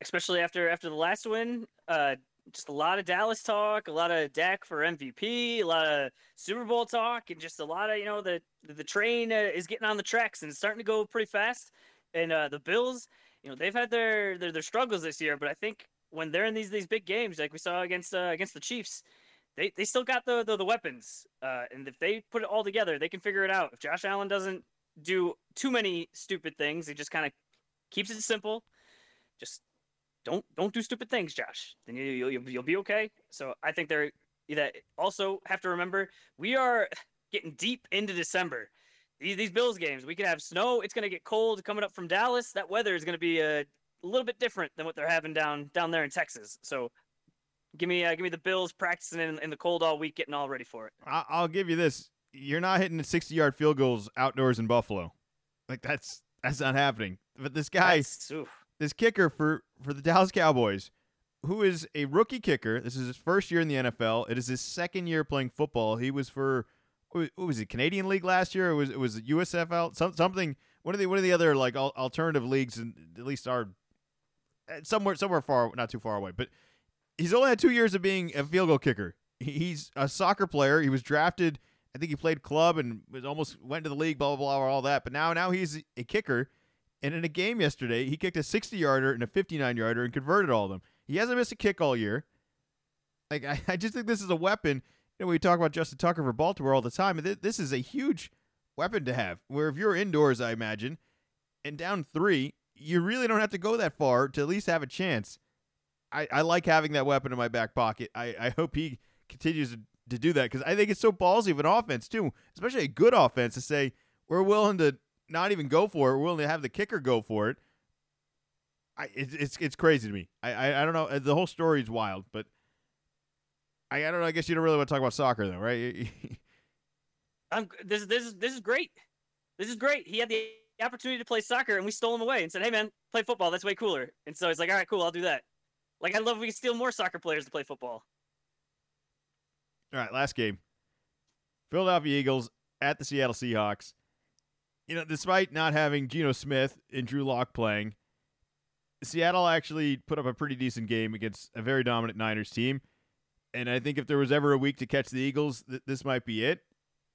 Speaker 3: especially after after the last win, uh, just a lot of Dallas talk, a lot of Dak for MVP, a lot of Super Bowl talk, and just a lot of you know the the train uh, is getting on the tracks and starting to go pretty fast. And uh, the Bills, you know, they've had their, their their struggles this year, but I think when they're in these these big games, like we saw against against the Chiefs, they, they still got the the, the weapons, uh, and if they put it all together, they can figure it out. If Josh Allen doesn't do too many stupid things, he just kind of keeps it simple. Just don't don't do stupid things, Josh. Then you, you'll you'll be okay. So I think they're that also have to remember we are getting deep into December. These these Bills games, we could have snow. It's gonna get cold coming up from Dallas. That weather is gonna be a, a little bit different than what they're having down down there in Texas. So Give me, uh, give me the Bills practicing in, in, the cold all week, getting all ready for it.
Speaker 2: I'll give you this: you're not hitting 60 yard field goals outdoors in Buffalo. Like that's that's not happening. But this guy, this kicker for for the Dallas Cowboys, who is a rookie kicker. This is his first year in the NFL. It is his second year playing football. He was for what was it Canadian League last year? It was it was USFL some, something. One of the one of the other like alternative leagues, and at least are uh, somewhere somewhere far not too far away, but he's only had two years of being a field goal kicker. He's a soccer player. He was drafted. I think he played club and was almost went to the league. Blah blah blah, all that. But now now he's a kicker. And in a game yesterday, he kicked a 60 yarder and a 59 yarder and converted all of them. He hasn't missed a kick all year. Like I, I just think this is a weapon. You know, we talk about Justin Tucker for Baltimore all the time. And this is a huge weapon to have. Where if you're indoors, I imagine, and down three, you really don't have to go that far to at least have a chance. I, I like having that weapon in my back pocket. I, I hope he continues to, to do that because I think it's so ballsy of an offense too, especially a good offense to say we're willing to not even go for it. We're willing to have the kicker go for it. I it, it's it's crazy to me. I, I I don't know. Uh, the whole story is wild, but I I don't know. I guess you don't really want to talk about soccer though, right?
Speaker 3: I'm this this is this is great. This is great. He had the opportunity to play soccer and we stole him away and said, "Hey man, play football. That's way cooler." And so he's like, "All right, cool. I'll do that." Like I love we steal more soccer players to play football.
Speaker 2: All right, last game. Philadelphia Eagles at the Seattle Seahawks. You know, despite not having Geno Smith and Drew Lock playing, Seattle actually put up a pretty decent game against a very dominant Niners team. And I think if there was ever a week to catch the Eagles, th- this might be it.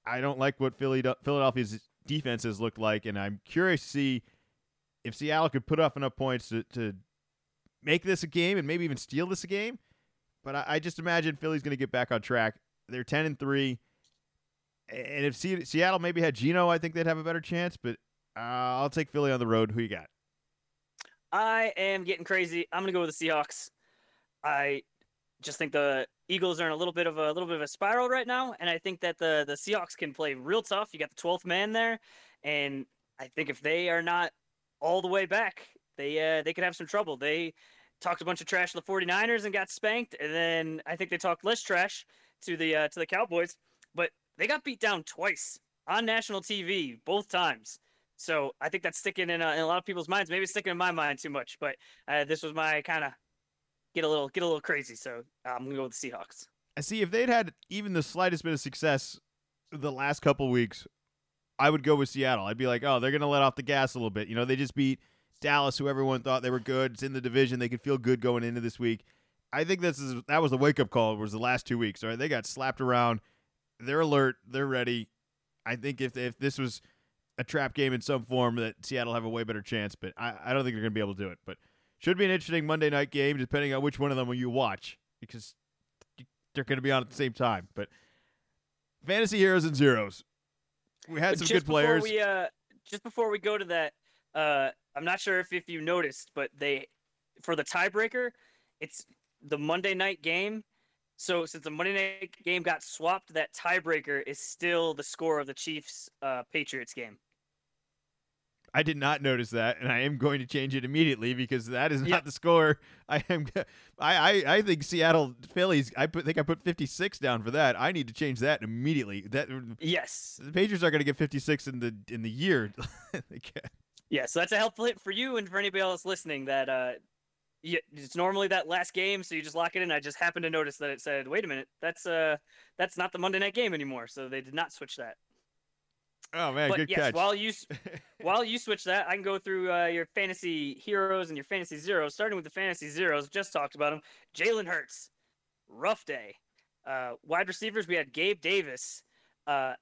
Speaker 2: I don't like what Philly Philadelphia's defense has looked like, and I'm curious to see if Seattle could put up enough points to, to make this a game and maybe even steal this a game. But I, I just imagine Philly's going to get back on track. They're ten and three, and if Seattle maybe had Geno, I think they'd have a better chance. But uh, I'll take Philly on the road. Who you got?
Speaker 3: I am getting crazy. I'm to go with the Seahawks. I just think the Eagles are in a little bit of a little bit of a spiral right now, and I think that the the Seahawks can play real tough. You got the 12th man there, and I think if they are not all the way back, they uh, they could have some trouble. They talked a bunch of trash to the 49ers and got spanked, and then I think they talked less trash to the uh, to the Cowboys, but they got beat down twice on national TV both times. So I think that's sticking in a, in a lot of people's minds. Maybe sticking in my mind too much, but uh, this was my kind of get a little get a little crazy. So I'm gonna go with the Seahawks.
Speaker 2: I see if they'd had even the slightest bit of success the last couple weeks, I would go with Seattle. I'd be like, oh, they're gonna let off the gas a little bit. You know, they just beat Dallas, who everyone thought they were good. It's in the division. They could feel good going into this week. I think this is that was the wake up call. Was the last two weeks? Right, they got slapped around. They're alert. They're ready. I think if if this was a trap game in some form, that Seattle have a way better chance. But I, I don't think they're going to be able to do it. But should be an interesting Monday night game, depending on which one of them you watch, because they're going to be on at the same time. But fantasy heroes and zeros. We had
Speaker 3: But
Speaker 2: some good players.
Speaker 3: We, uh, just before we go to that, uh, I'm not sure if, if you noticed, but they for the tiebreaker, it's the Monday night game. So since the Monday night game got swapped, that tiebreaker is still the score of the Chiefs uh, Patriots game.
Speaker 2: I did not notice that, and I am going to change it immediately because that is not the score. I am. I, I I think Seattle Phillies. I put, think I put 56 down for that. I need to change that immediately. That
Speaker 3: Yes.
Speaker 2: the Patriots are going to get 56 in the in the year.
Speaker 3: Yeah, so that's a helpful hit for you and for anybody else listening. That uh, yeah, it's normally that last game, so you just lock it in. I just happened to notice that it said, "Wait a minute, that's uh, that's not the Monday night game anymore." So they did not switch that.
Speaker 2: oh man,
Speaker 3: but
Speaker 2: good
Speaker 3: yes,
Speaker 2: catch.
Speaker 3: while you while you switch that, I can go through uh, your fantasy heroes and your fantasy zeros. Starting with the fantasy zeros, just talked about them. Jalen Hurts, rough day. Uh, wide receivers, we had Gabe Davis. Uh,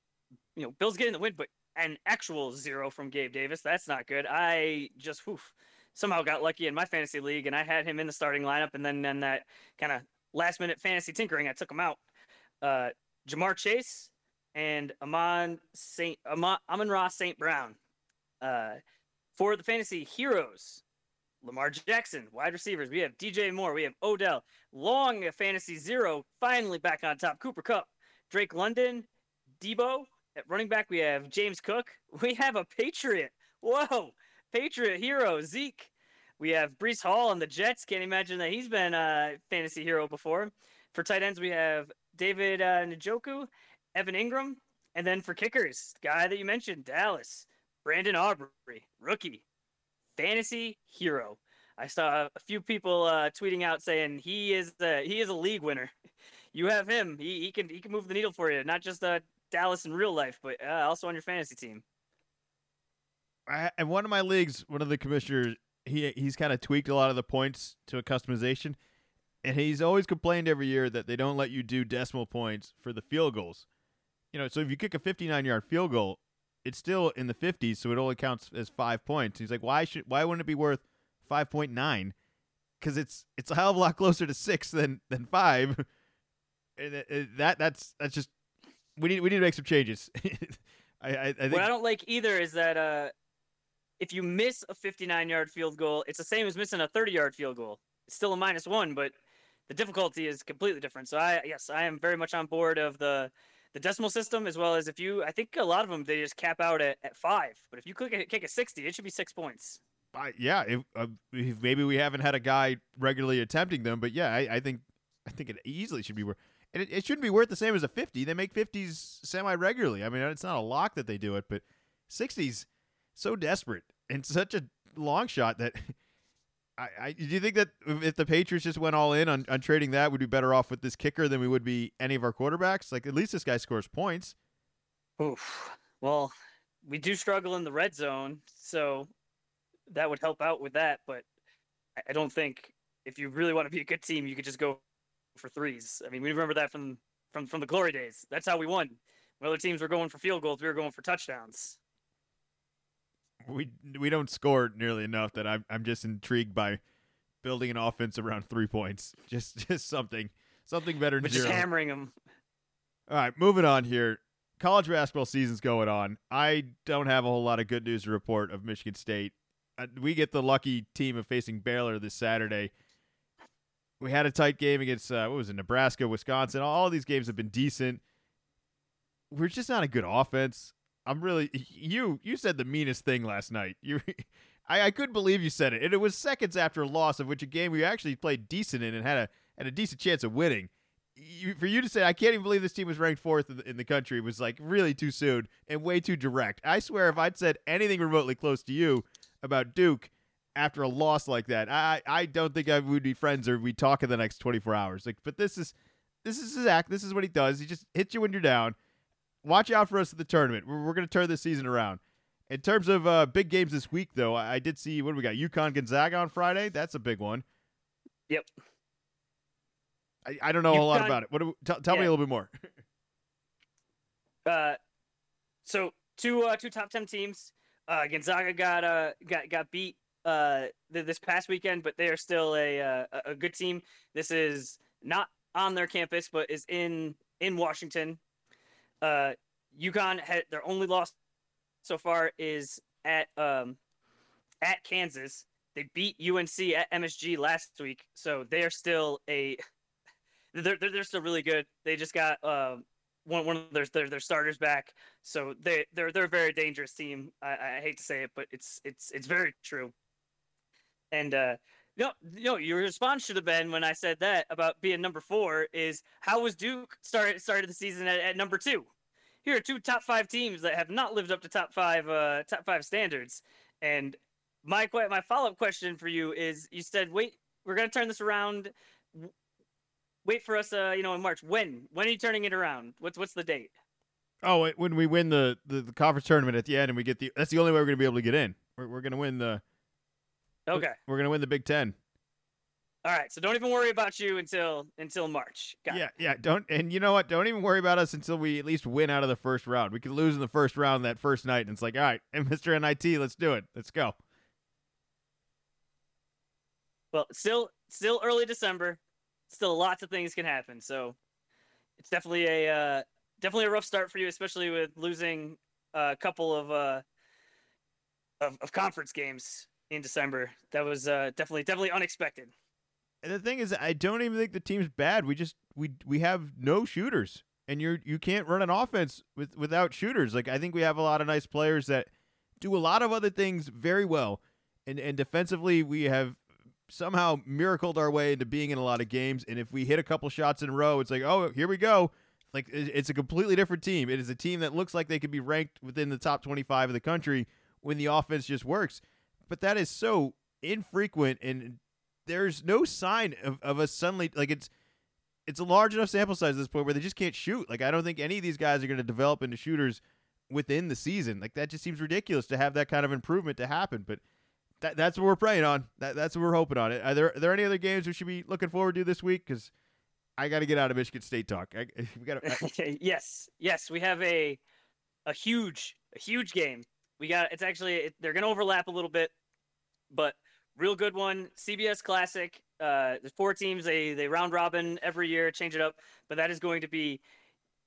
Speaker 3: you know, Bills getting the win, but an actual zero from Gabe Davis. That's not good. I just whew, somehow got lucky in my fantasy league, and I had him in the starting lineup, and then in that kind of last minute fantasy tinkering, I took him out. Uh, Ja'Marr Chase and Amon Saint Amon, Amon Ross Saint Brown. Uh, for the fantasy heroes, Lamar Jackson, wide receivers. We have DJ Moore. We have Odell. Long fantasy zero, finally back on top. Cooper Kupp, Drake London, Debo. At running back, we have James Cook. We have a Patriot. Whoa, Patriot hero Zeke. We have Breece Hall on the Jets. Can't imagine that he's been a fantasy hero before. For tight ends, we have David uh, Njoku, Evan Engram, and then for kickers, the guy that you mentioned, Dallas, Brandon Aubrey, rookie, fantasy hero. I saw a few people uh, tweeting out saying he is he is a league winner. You have him. He, he can he can move the needle for you, not just uh, Dallas in real life, but uh, also on your fantasy team.
Speaker 2: I, in one of my leagues, one of the commissioners, he he's kind of tweaked a lot of the points to a customization, and he's always complained every year that they don't let you do decimal points for the field goals. You know, so if you kick a 59-yard field goal, it's still in the 50s, so it only counts as five points. He's like, why should why wouldn't it be worth 5.9? Because it's it's a hell of a lot closer to six than than five. And it- it- that that's that's just we need we need to make some changes. I, I, I think
Speaker 3: What I don't like either is that uh, if you miss a 59 yard field goal, it's the same as missing a 30 yard field goal. It's still a minus one, but the difficulty is completely different. So I yes, I am very much on board of the the decimal system as well as if you I think a lot of them they just cap out at, at five. But if you click a, kick a 60, it should be six points.
Speaker 2: Yeah, if, uh, if maybe we haven't had a guy regularly attempting them, but yeah, I, I think I think it easily should be worth. And it, it shouldn't be worth the same as a fifty. They make fifties semi regularly. I mean, it's not a lock that they do it, but sixties so desperate and such a long shot that. I, I do you think that if the Patriots just went all in on, on trading that, we'd be better off with this kicker than we would be any of our quarterbacks? Like at least this guy scores points.
Speaker 3: Oof. Well, we do struggle in the red zone, so that would help out with that. But I- I don't think if you really want to be a good team, you could just go for threes. I mean, we remember that from from from the glory days. That's how we won. When other teams were going for field goals, we were going for touchdowns.
Speaker 2: We we don't score nearly enough that I'm I'm just intrigued by building an offense around three points. Just just something something better than
Speaker 3: But just hammering them.
Speaker 2: All right, moving on here. College basketball season's going on. I don't have a whole lot of good news to report of Michigan State. Uh, we get the lucky team of facing Baylor this Saturday. we had a tight game against uh, what was it, Nebraska, Wisconsin. All these games have been decent. We're just not a good offense. I'm really you. You said the meanest thing last night. You, I, I couldn't believe you said it, and it was seconds after a loss of which a game we actually played decent in and had a had a decent chance of winning. You, for you to say I can't even believe this team was ranked fourth in the, in the country was like really too soon and way too direct. I swear, if I'd said anything remotely close to you about Duke after a loss like that, I I don't think I would be friends or we'd talk in the next 24 hours. Like, but this is this is his act. This is what he does. He just hits you when you're down. Watch out for us at the tournament. We're, we're going to turn this season around. In terms of uh, big games this week, though, I, I did see what do we got? UConn Gonzaga on Friday. That's a big one.
Speaker 3: Yep.
Speaker 2: I, I don't know a lot about it. What? Do, tell tell
Speaker 3: yeah.
Speaker 2: me a little bit more.
Speaker 3: uh, so two uh, two top ten teams. Uh, Gonzaga got uh got got beat uh th- this past weekend, but they are still a uh, a good team. This is not on their campus, but is in in Washington. Uh, UConn had their only loss so far is at um at Kansas. They beat UNC at MSG last week, so they are still a they're they're, they're still really good. They just got um one one of their, their their starters back, so they they're they're a very dangerous team. I, I hate to say it, but it's it's it's very true. And uh, you know, your response should have been when I said that about being number four is how was Duke started started the season at, at number two? Here are two top five teams that have not lived up to top five uh, top five standards. And my my follow up question for you is: You said, wait, we're gonna turn this around wait for us, uh, you know, in March. When? When are you turning it around? What's what's the date?
Speaker 2: Oh, when we win the, the, the conference tournament at the end, and we get the that's the only way we're gonna be able to get in. We're we're gonna win the.
Speaker 3: Okay.
Speaker 2: We're gonna win the Big Ten.
Speaker 3: All right, so don't even worry about you until until March. Got
Speaker 2: yeah,
Speaker 3: it.
Speaker 2: yeah. Don't and you know what? Don't even worry about us until we at least win out of the first round. We could lose in the first round that first night, and it's like, all right, and Mr. NIT, let's do it. Let's go.
Speaker 3: Well, still still early December still lots of things can happen. So it's definitely a uh, definitely a rough start for you, especially with losing a couple of uh, of, of conference games in December. That was uh, definitely definitely unexpected.
Speaker 2: And the thing is, I don't even think the team's bad. We just we we have no shooters, and you're you can't run an offense with without shooters. Like I think we have a lot of nice players that do a lot of other things very well, and and defensively we have somehow miracled our way into being in a lot of games. And if we hit a couple shots in a row, it's like, oh, here we go. Like it's a completely different team. It is a team that looks like they could be ranked within the top 25 of the country when the offense just works. But that is so infrequent, and there's no sign of, of us suddenly like it's it's a large enough sample size at this point where they just can't shoot. Like I don't think any of these guys are going to develop into shooters within the season. Like that just seems ridiculous to have that kind of improvement to happen. But that, that's what we're praying on. That, that's what we're hoping on. Are there are there any other games we should be looking forward to this week? Because I got to get out of Michigan State talk. I, we got
Speaker 3: okay. Yes, yes, we have a a huge a huge game. We got it's actually it, they're gonna overlap a little bit, but real good one. CBS Classic. Uh, there's four teams. They they round robin every year, change it up. But that is going to be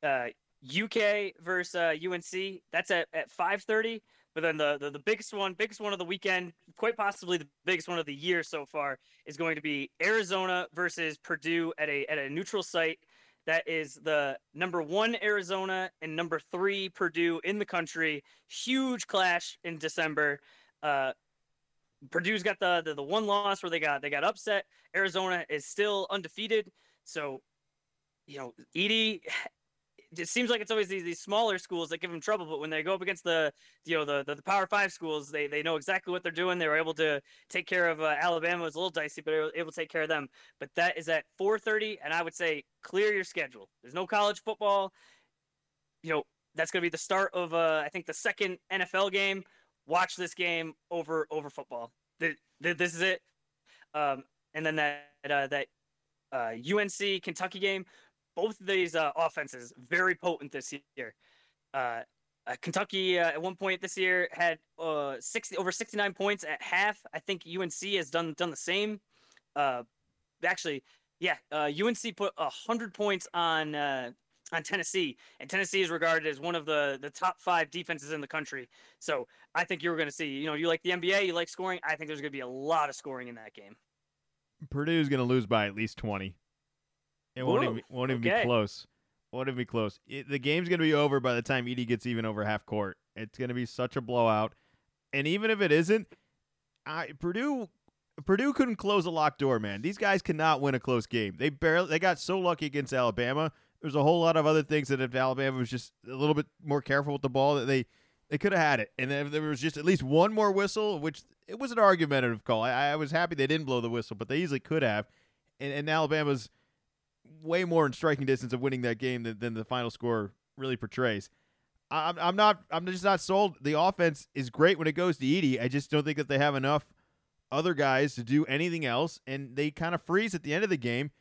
Speaker 3: uh, UK versus uh, UNC. That's at at 5:30. But then the, the, the biggest one, biggest one of the weekend, quite possibly the biggest one of the year so far, is going to be Arizona versus Purdue at a at a neutral site. That is the number one Arizona and number three Purdue in the country. Huge clash in December. Uh, Purdue's got the, the the one loss where they got they got upset. Arizona is still undefeated. So, you know, Edey it seems like it's always these, these smaller schools that give them trouble. But when they go up against the you know the, the, the Power Five schools, they they know exactly what they're doing. They were able to take care of uh, Alabama. It was a little dicey, but they were able to take care of them. But that is at 4:30, and I would say clear your schedule. There's no college football. You know that's going to be the start of uh, I think the second NFL game. Watch this game over over football. The, the, this is it. Um, and then that uh, that uh, UNC Kentucky game both of these uh, offenses very potent this year. Uh, uh, Kentucky uh, at one point this year had uh, 60 over 69 points at half. I think UNC has done done the same. Uh, actually, yeah, UNC put hundred points on on Tennessee, and Tennessee is regarded as one of the the top five defenses in the country. So I think you're going to see, you know, you like the NBA, you like scoring. I think there's going to be a lot of scoring in that game.
Speaker 2: Purdue's going to lose by at least 20. It won't
Speaker 3: Whoa,
Speaker 2: even, won't even
Speaker 3: okay.
Speaker 2: be close. Won't even be close. It, the game's going to be over by the time Edey gets even over half court. It's going to be such a blowout. And even if it isn't, I, Purdue Purdue couldn't close a locked door, man. These guys cannot win a close game. They barely they got so lucky against Alabama. There's a whole lot of other things that if Alabama was just a little bit more careful with the ball, that they they could have had it. And if there was just at least one more whistle, which it was an argumentative call. I, I was happy they didn't blow the whistle, but they easily could have. And, and Alabama's way more in striking distance of winning that game than, than the final score really portrays. I'm, I'm not. I'm just not sold. The offense is great when it goes to Edey. I just don't think that they have enough other guys to do anything else, and they kind of freeze at the end of the game.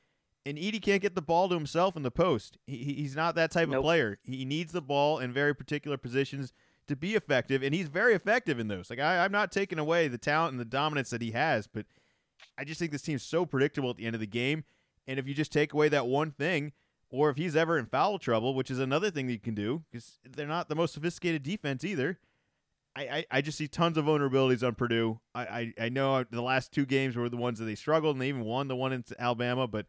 Speaker 2: And Edey can't get the ball to himself in the post. He, he's not that type of player. He needs the ball in very particular positions to be effective, and he's very effective in those. Like I, I'm not taking away the talent and the dominance that he has, but I just think this team's so predictable at the end of the game. And if you just take away that one thing, or if he's ever in foul trouble, which is another thing that you can do, because they're not the most sophisticated defense either. I, I, I just see tons of vulnerabilities on Purdue. I, I, I know the last two games were the ones that they struggled, and they even won the one in Alabama. But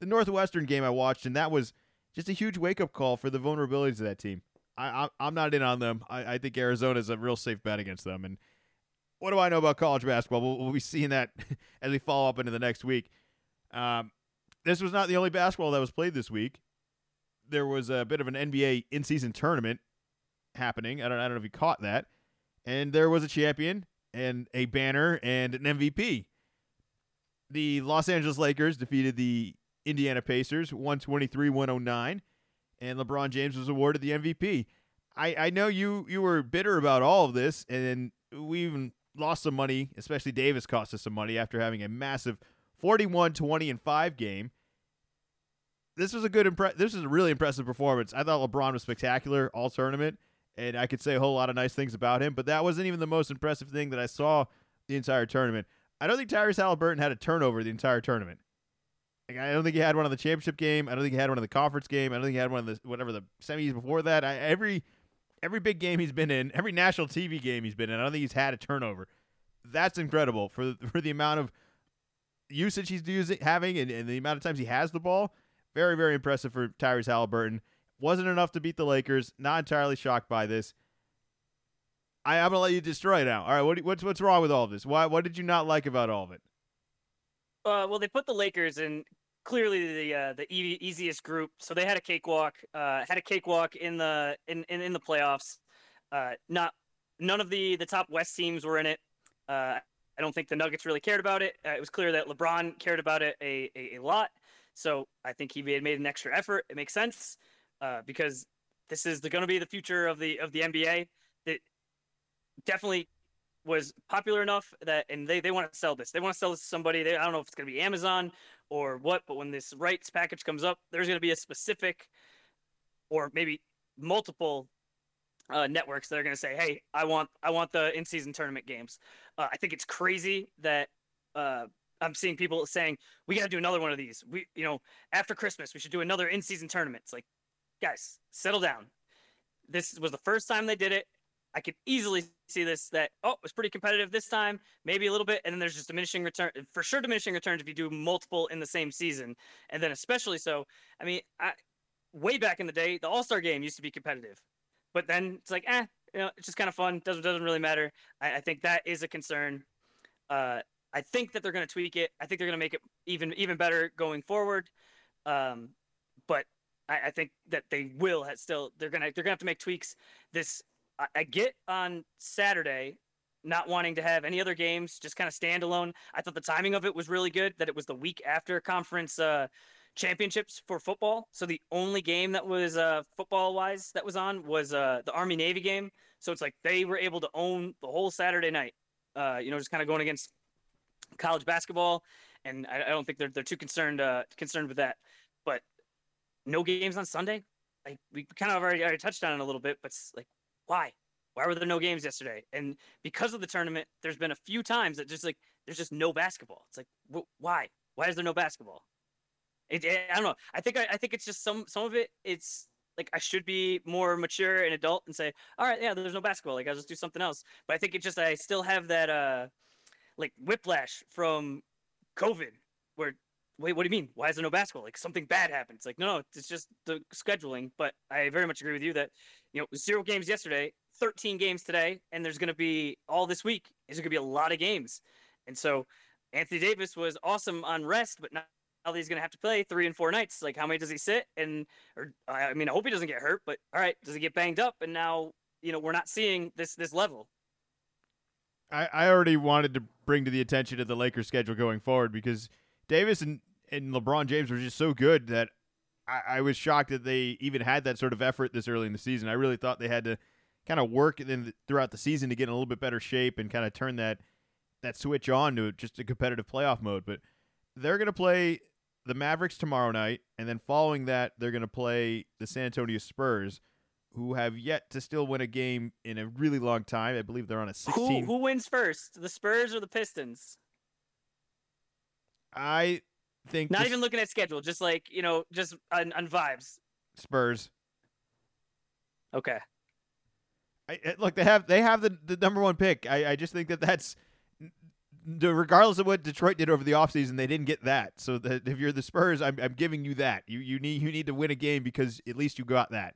Speaker 2: the Northwestern game I watched, and that was just a huge wake up call for the vulnerabilities of that team. I, I I'm not in on them. I, I think Arizona is a real safe bet against them. And what do I know about college basketball? We'll, we'll be seeing that as we follow up into the next week. Um, this was not the only basketball that was played this week. There was a bit of an NBA in-season tournament happening. I don't, I don't know if you caught that. And there was a champion and a banner and an MVP. The Los Angeles Lakers defeated the Indiana Pacers 123-109 and LeBron James was awarded the MVP. I, I know you you were bitter about all of this and we even lost some money, especially Davis cost us some money after having a massive 41-20 and 5 game. This was a good impre- this was a really impressive performance. I thought LeBron was spectacular all tournament and I could say a whole lot of nice things about him, but that wasn't even the most impressive thing that I saw the entire tournament. I don't think Tyrese Halliburton had a turnover the entire tournament. Like, I don't think he had one on the championship game. I don't think he had one on the conference game. I don't think he had one of the whatever the semis before that. I, every every big game he's been in, every national TV game he's been in, I don't think he's had a turnover. That's incredible for for the amount of usage he's using having and, and the amount of times he has the ball. Very very impressive for Tyrese Halliburton. Wasn't enough to beat the Lakers. Not entirely shocked by this. I, I'm gonna let you destroy now. All right, what, what's what's wrong with all of this? Why what did you not like about all of it?
Speaker 3: Uh, well, they put the Lakers in clearly the uh, the e- easiest group, so they had a cakewalk. Uh, had a cakewalk in the in in, in the playoffs. Uh, not none of the the top West teams were in it. Uh, I don't think the Nuggets really cared about it. Uh, it was clear that LeBron cared about it a, a, a lot. So I think he made, made an extra effort. It makes sense uh, because this is going to be the future of the of the NBA. That definitely was popular enough that and they, they want to sell this. They want to sell this to somebody. They, I don't know if it's going to be Amazon or what, but when this rights package comes up, there's going to be a specific or maybe multiple uh, networks that are going to say, "Hey, I want I want the in-season tournament games." Uh, I think it's crazy that uh, I'm seeing people saying we got to do another one of these. We, you know, after Christmas, we should do another in-season tournament. It's like, guys, settle down. This was the first time they did it. I could easily see this that oh, it was pretty competitive this time, maybe a little bit, and then there's just diminishing return for sure. Diminishing returns if you do multiple in the same season, and then especially so. I mean, I, way back in the day, the All Star Game used to be competitive, but then it's like, eh, you know, it's just kind of fun. Doesn't doesn't really matter. I, I think that is a concern. Uh, I think that they're going to tweak it. I think they're going to make it even even better going forward. Um, but I, I think that they will have still they're gonna they're gonna have to make tweaks. This I, I get on Saturday not wanting to have any other games, just kind of standalone. I thought the timing of it was really good. That it was the week after conference uh, championships for football. So the only game that was uh, football wise that was on was uh, the Army Navy game. So it's like they were able to own the whole Saturday night. Uh, you know, just kind of going against college basketball, and I, I don't think they're they're too concerned uh, concerned with that. But no games on Sunday. Like we kind of already already touched on it a little bit, but it's like why? Why were there no games yesterday? And because of the tournament, there's been a few times that just like there's just no basketball. It's like wh- why? Why is there no basketball? It, it- I don't know. I think I, I think it's just some some of it. It's like I should be more mature and adult and say, all right, yeah, there's no basketball. Like I'll just do something else. But I think it just I still have that uh like whiplash from COVID where wait, what do you mean? Why is there no basketball? Like something bad happened. It's like, no, no, it's just the scheduling. But I very much agree with you that, you know, zero games yesterday, 13 games today, and there's going to be all this week. There's going to be a lot of games. And so Anthony Davis was awesome on rest, but now he's going to have to play three and four nights. Like, how many does he sit? And, or, I mean, I hope he doesn't get hurt, but all right, does he get banged up? And now, you know, we're not seeing this, this level.
Speaker 2: I, I already wanted to bring to the attention of the Lakers schedule going forward because Davis and, and LeBron James were just so good that I, I was shocked that they even had that sort of effort this early in the season. I really thought they had to kind of work in throughout the season to get in a little bit better shape and kind of turn that that switch on to just a competitive playoff mode. But they're going to play the Mavericks tomorrow night, and then following that, they're going to play the San Antonio Spurs, who have yet to still win a game in a really long time. I believe they're on a 16.
Speaker 3: Who, who wins first, the Spurs or the Pistons?
Speaker 2: I think
Speaker 3: not even looking at schedule, just like you know, just on, on vibes.
Speaker 2: Spurs.
Speaker 3: Okay.
Speaker 2: I, eh, look, they have they have the, the number one pick. I, I just think that that's regardless of what Detroit did over the offseason, they didn't get that. So that if you're the Spurs, I'm, I'm giving you that. You you need you need to win a game because at least you got that.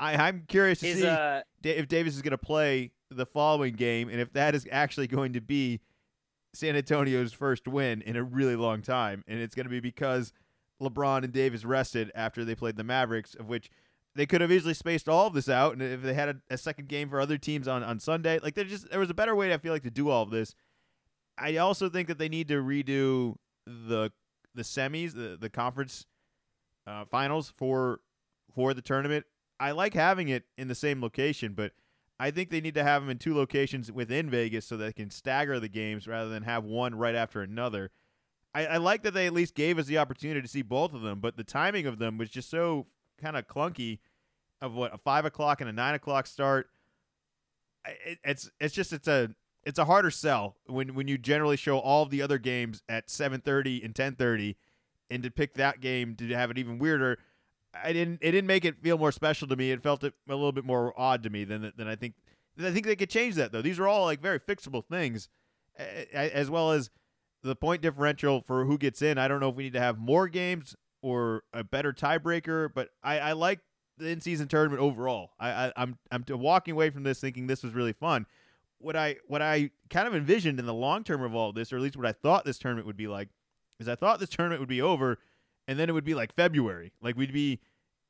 Speaker 2: I, I'm curious to is, see uh, if Davis is going to play the following game and if that is actually going to be San Antonio's first win in a really long time, and it's going to be because LeBron and Davis rested after they played the Mavericks, of which they could have easily spaced all of this out, and if they had a, a second game for other teams on on Sunday, like there just there was a better way I feel like to do all of this. I also think that they need to redo the the semis, the the conference uh, finals for for the tournament. I like having it in the same location, but I think they need to have them in two locations within Vegas so they can stagger the games rather than have one right after another. I, I like that they at least gave us the opportunity to see both of them, but the timing of them was just so kind of clunky. Of what a five o'clock and a nine o'clock start. It, it's it's just it's a it's a harder sell when when you generally show all the other games at 7:30 and 10:30 and to pick that game to have it even weirder I didn't it didn't make it feel more special to me. It felt it a little bit more odd to me than than I think I think they could change that though. These are all like very fixable things as well as the point differential for who gets in. I don't know if we need to have more games or a better tiebreaker but I, I like the in-season tournament overall. I, I I'm I'm walking away from this thinking this was really fun. What I what I kind of envisioned in the long term of all this, or at least what I thought this tournament would be like, is I thought this tournament would be over, and then it would be like February, like we'd be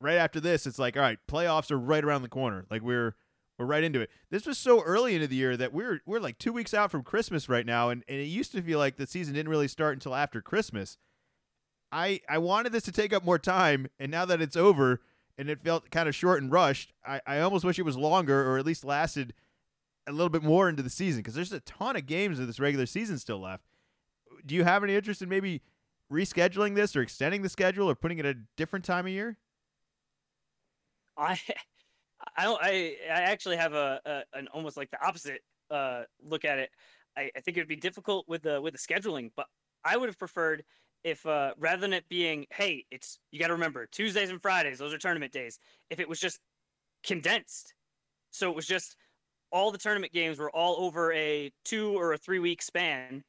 Speaker 2: right after this. It's like all right, playoffs are right around the corner, like we're we're right into it. This was so early into the year that we're we're like two weeks out from Christmas right now, and, and it used to feel like the season didn't really start until after Christmas. I I wanted this to take up more time, and now that it's over and it felt kind of short and rushed, I, I almost wish it was longer or at least lasted a little bit more into the season because there's a ton of games of this regular season still left. Do you have any interest in maybe rescheduling this or extending the schedule or putting it at a different time of year?
Speaker 3: I I don't I I actually have a, a an almost like the opposite uh, look at it. I, I think it would be difficult with the with the scheduling, but I would have preferred if uh, rather than it being hey it's you got to remember Tuesdays and Fridays those are tournament days. If it was just condensed, so it was just all the tournament games were all over a two or a three week span,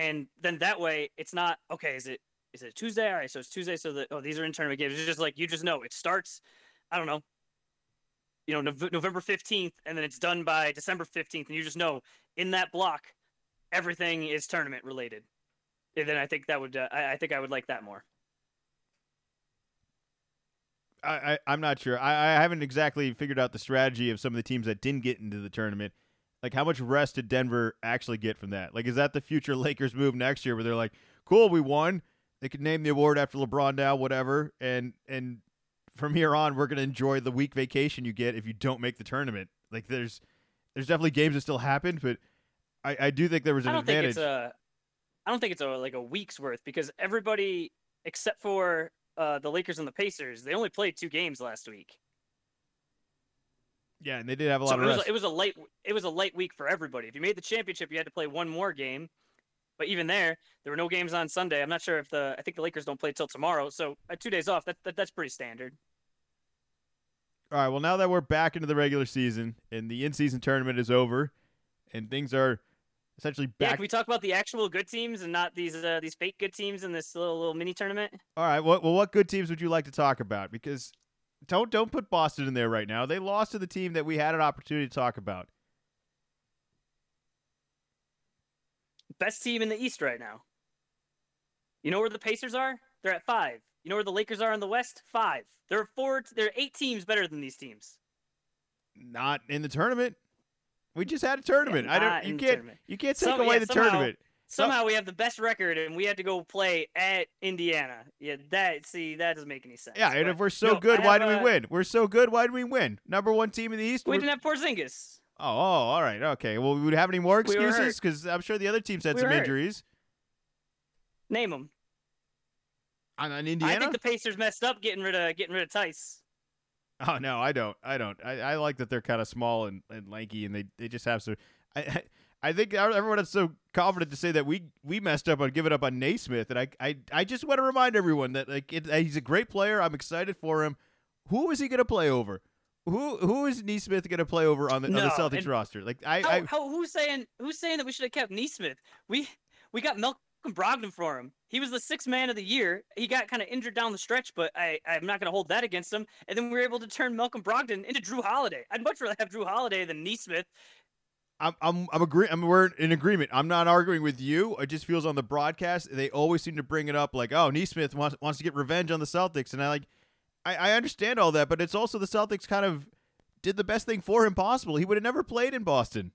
Speaker 3: and then that way it's not okay. Is it is it Tuesday? All right, so it's Tuesday. So that oh these are in tournament games. It's just like you just know it starts. I don't know. You know, November fifteenth, and then it's done by December fifteenth, and you just know in that block, everything is tournament related. And then I think that would uh, I, I think I would like that more.
Speaker 2: I, I am not sure. I, I haven't exactly figured out the strategy of some of the teams that didn't get into the tournament. Like, how much rest did Denver actually get from that? Like, is that the future Lakers move next year, where they're like, "Cool, we won. They could name the award after LeBron now, whatever." And and from here on, we're gonna enjoy the week vacation you get if you don't make the tournament. Like, there's there's definitely games that still happened, but I, I do think there was an
Speaker 3: I don't
Speaker 2: advantage.
Speaker 3: Think it's a, I don't think it's a like a week's worth because everybody except for uh, the Lakers and the Pacers, they only played two games last week.
Speaker 2: Yeah, and they did have a lot
Speaker 3: so
Speaker 2: of
Speaker 3: it
Speaker 2: rest.
Speaker 3: Was, it was a light. It was a light week for everybody. If you made the championship, you had to play one more game. But even there, there were no games on Sunday. I'm not sure if the. I think the Lakers don't play till tomorrow. So uh, two days off. That, that that's pretty standard.
Speaker 2: All right. Well, now that we're back into the regular season and the in-season tournament is over, and things are essentially back.
Speaker 3: Yeah, can we talk about the actual good teams and not these uh, these fake good teams in this little little mini tournament?
Speaker 2: All right. What, well, what good teams would you like to talk about? Because don't don't put Boston in there right now. They lost to the team that we had an opportunity to talk about.
Speaker 3: Best team in the East right now. You know where the Pacers are? They're at five. You know where the Lakers are in the West? Five. There are four. There are eight teams better than these teams.
Speaker 2: Not in the tournament. We just had a tournament. I don't. You can't. You can't take
Speaker 3: Some-
Speaker 2: away
Speaker 3: yeah,
Speaker 2: the
Speaker 3: somehow-
Speaker 2: tournament.
Speaker 3: Somehow we have the best record, and we had to go play at Indiana. Yeah, that see that doesn't make any sense.
Speaker 2: Yeah, and if we're so
Speaker 3: no,
Speaker 2: good,
Speaker 3: I
Speaker 2: why do we win? We're so good, why do we win? Number one team in the East.
Speaker 3: We
Speaker 2: we're-
Speaker 3: didn't have Porzingis.
Speaker 2: oh, oh, all right, okay. Well, we would have any more excuses because I'm sure the other teams had
Speaker 3: We
Speaker 2: some injuries.
Speaker 3: Name them.
Speaker 2: On, on Indiana.
Speaker 3: I think the Pacers messed up getting rid of getting rid of Tice.
Speaker 2: Oh no, I don't. I don't. I, I like that they're kind of small and, and lanky, and they, they just have some. I, I I think everyone is so confident to say that we we messed up on giving up on Nesmith, and I I, I just want to remind everyone that like it, he's a great player. I'm excited for him. Who is he going to play over? Who who is Nesmith going to play over on the, on the Celtics roster? Like I,
Speaker 3: How,
Speaker 2: I
Speaker 3: how who's saying who's saying that we should have kept Nesmith? We we got Malcolm Brogdon for him. He was the sixth man of the year. He got kind of injured down the stretch, but I I'm not gonna hold that against him. And then we were able to turn Malcolm Brogdon into Jrue Holiday. I'd much rather have Jrue Holiday than Nesmith.
Speaker 2: I'm I'm I'm agree. I'm we're in agreement. I'm not arguing with you. It just feels on the broadcast they always seem to bring it up like, oh, Nesmith wants wants to get revenge on the Celtics, and I like, I, I understand all that, but it's also the Celtics kind of did the best thing for him possible. He would have never played in Boston.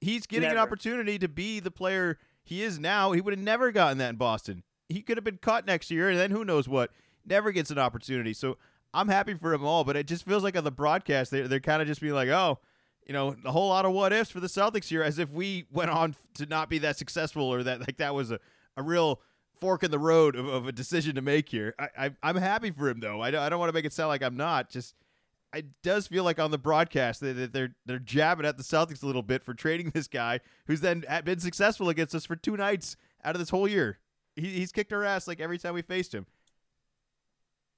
Speaker 2: He's getting an opportunity to be the player he is now. He would have never gotten that in Boston. He could have been cut next year, and then who knows what. Never gets an opportunity. So I'm happy for them all, but it just feels like on the broadcast they're they're kind of just being like, oh, you know, a whole lot of what ifs for the Celtics here, as if we went on to not be that successful or that like that was a, a real fork in the road of, of a decision to make here. I, I I'm happy for him though. I don't, I don't want to make it sound like I'm not. Just it does feel like on the broadcast that that they're they're jabbing at the Celtics a little bit for trading this guy who's then been successful against us for two nights out of this whole year. He, he's kicked our ass like every time we faced him.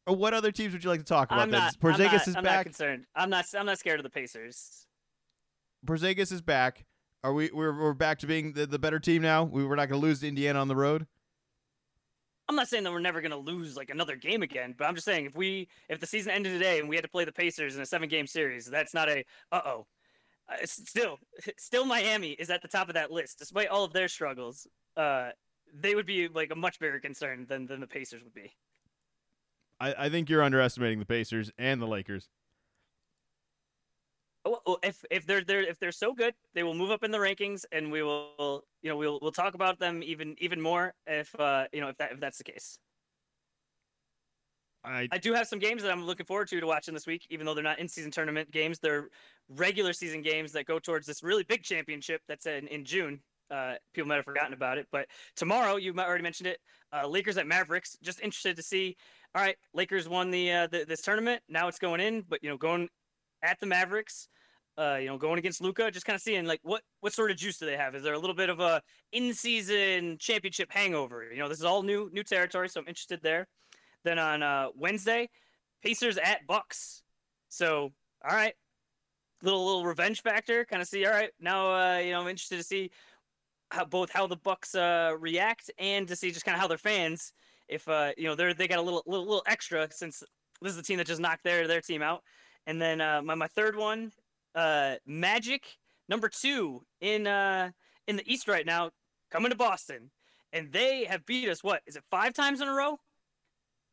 Speaker 2: Or what other teams would you like to talk about?
Speaker 3: I'm
Speaker 2: then?
Speaker 3: not.
Speaker 2: Porzingis
Speaker 3: I'm not,
Speaker 2: is
Speaker 3: I'm not
Speaker 2: back.
Speaker 3: concerned. I'm not. I'm not scared of the Pacers.
Speaker 2: Porzingis is back. Are we? We're, we're back to being the, the better team now. We we're not going to lose to Indiana on the road.
Speaker 3: I'm not saying that we're never gonna lose like another game again, but I'm just saying if we if the season ended today and we had to play the Pacers in a seven game series, that's not a uh oh. Still, still Miami is at the top of that list, despite all of their struggles. Uh, they would be like a much bigger concern than than the Pacers would be.
Speaker 2: I, I think you're underestimating the Pacers and the Lakers.
Speaker 3: If if they're they're if they're so good, they will move up in the rankings, and we will you know we'll we'll talk about them even even more if uh you know if that if that's the case.
Speaker 2: I
Speaker 3: I do have some games that I'm looking forward to to watching this week, even though they're not in-season tournament games. They're regular season games that go towards this really big championship that's in, in June. Uh, people might have forgotten about it, but tomorrow you might already mentioned it. Uh, Lakers at Mavericks. Just interested to see. All right, Lakers won the, uh, the this tournament. Now it's going in, but you know going at the Mavericks. Uh, you know, going against Luka, just kind of seeing like what what sort of juice do they have? Is there a little bit of a in-season championship hangover? You know, this is all new new territory, so I'm interested there. Then on uh, Wednesday, Pacers at Bucks. So, all right, little little revenge factor. Kind of see. All right, now uh, you know I'm interested to see how both how the Bucks uh, react and to see just kind of how their fans, if uh, you know they're they got a little little little extra since this is the team that just knocked their their team out. And then uh, my my third one, uh, Magic number two in uh in the East right now, coming to Boston, and they have beat us. What is it? Five times in a row.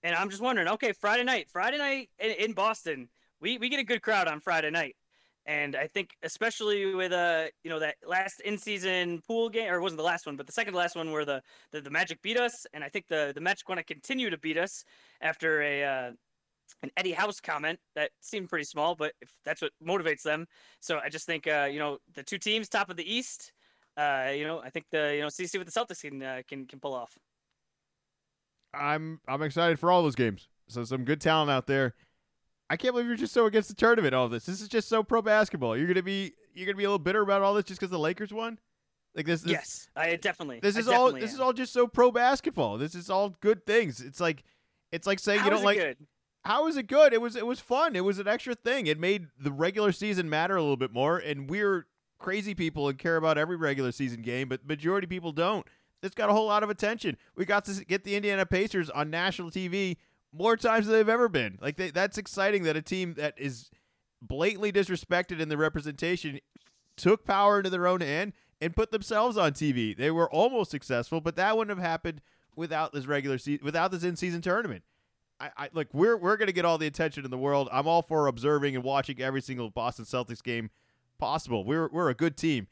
Speaker 3: And I'm just wondering, okay, Friday night, Friday night in, in Boston, we, we get a good crowd on Friday night. And I think especially with uh you know that last in season pool game or wasn't the last one, but the second last one where the, the, the Magic beat us, and I think the, the Magic want to continue to beat us after a uh, an Eddie House comment that seemed pretty small, but if that's what motivates them. So I just think uh, you know, the two teams top of the East, uh, you know, I think the you know, see see what the Celtics can uh, can can pull off.
Speaker 2: I'm I'm excited for all those games. So some good talent out there. I can't believe you're just so against the tournament. All this. This is just so pro basketball. You're gonna be you're gonna be a little bitter about all this just because the Lakers won. Like this. this
Speaker 3: yes, I definitely.
Speaker 2: This is all.
Speaker 3: definitely
Speaker 2: This
Speaker 3: am.
Speaker 2: is all just so pro basketball. This is all good things. It's like, it's like saying
Speaker 3: How
Speaker 2: you don't like.
Speaker 3: good?
Speaker 2: How is it good? It was. It was fun. It was an extra thing. It made the regular season matter a little bit more, and we're crazy people and care about every regular season game, but majority people don't. It's got a whole lot of attention. We got to get the Indiana Pacers on national TV more times than they've ever been. Like they, that's exciting that a team that is blatantly disrespected in the representation took power into their own hand and put themselves on TV. They were almost successful, but that wouldn't have happened without this regular season, without this in-season tournament. I, I look, we're we're gonna get all the attention in the world. I'm all for observing and watching every single Boston Celtics game possible. We're we're a good team.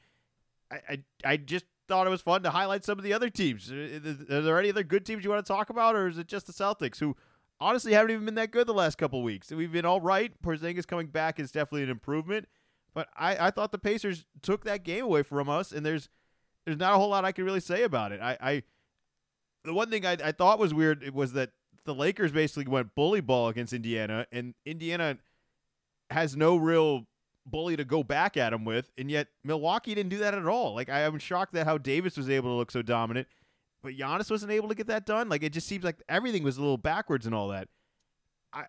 Speaker 2: I I, I just thought it was fun to highlight some of the other teams. Uh, are there any other good teams you want to talk about, or is it just the Celtics who honestly haven't even been that good the last couple weeks? We've been all right. Porzingis coming back is definitely an improvement, but I, I thought the Pacers took that game away from us, and there's there's not a whole lot I can really say about it. I, I the one thing I, I thought was weird was that the Lakers basically went bully ball against Indiana, and Indiana has no real bully to go back at him with, and yet Milwaukee didn't do that at all. Like I am shocked that how Davis was able to look so dominant, but Giannis wasn't able to get that done. Like it just seems like everything was a little backwards and all that. I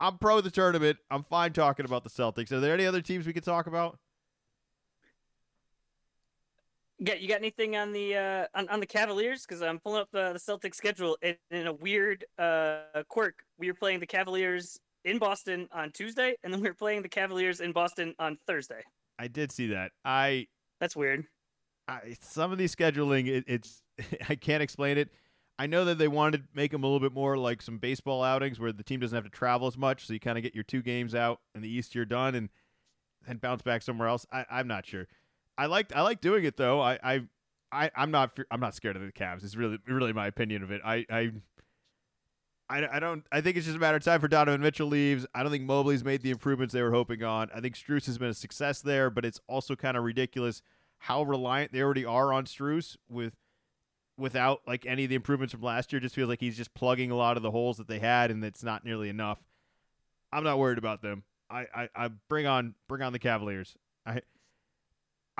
Speaker 2: I'm pro the tournament. I'm fine talking about the Celtics. Are there any other teams we could talk about?
Speaker 3: Get you got anything on the uh, on, on the Cavaliers? Because I'm pulling up the, the Celtics schedule and in a weird uh, quirk. We were playing the Cavaliers in Boston on Tuesday, and then we were playing the Cavaliers in Boston on Thursday.
Speaker 2: I did see that. I
Speaker 3: that's weird.
Speaker 2: I, some of these scheduling, it, it's I can't explain it. I know that they wanted to make them a little bit more like some baseball outings where the team doesn't have to travel as much, so you kind of get your two games out in the East, you're done, and then bounce back somewhere else. I, I'm not sure. I like I like doing it though. I I, I I'm not I'm not scared of the Cavs. It's really really my opinion of it. I I. I, I don't. I think it's just a matter of time for Donovan Mitchell leaves. I don't think Mobley's made the improvements they were hoping on. I think Strus has been a success there, but it's also kind of ridiculous how reliant they already are on Strus with without like any of the improvements from last year. Just feels like he's just plugging a lot of the holes that they had, and it's not nearly enough. I'm not worried about them. I, I, I bring on bring on the Cavaliers. I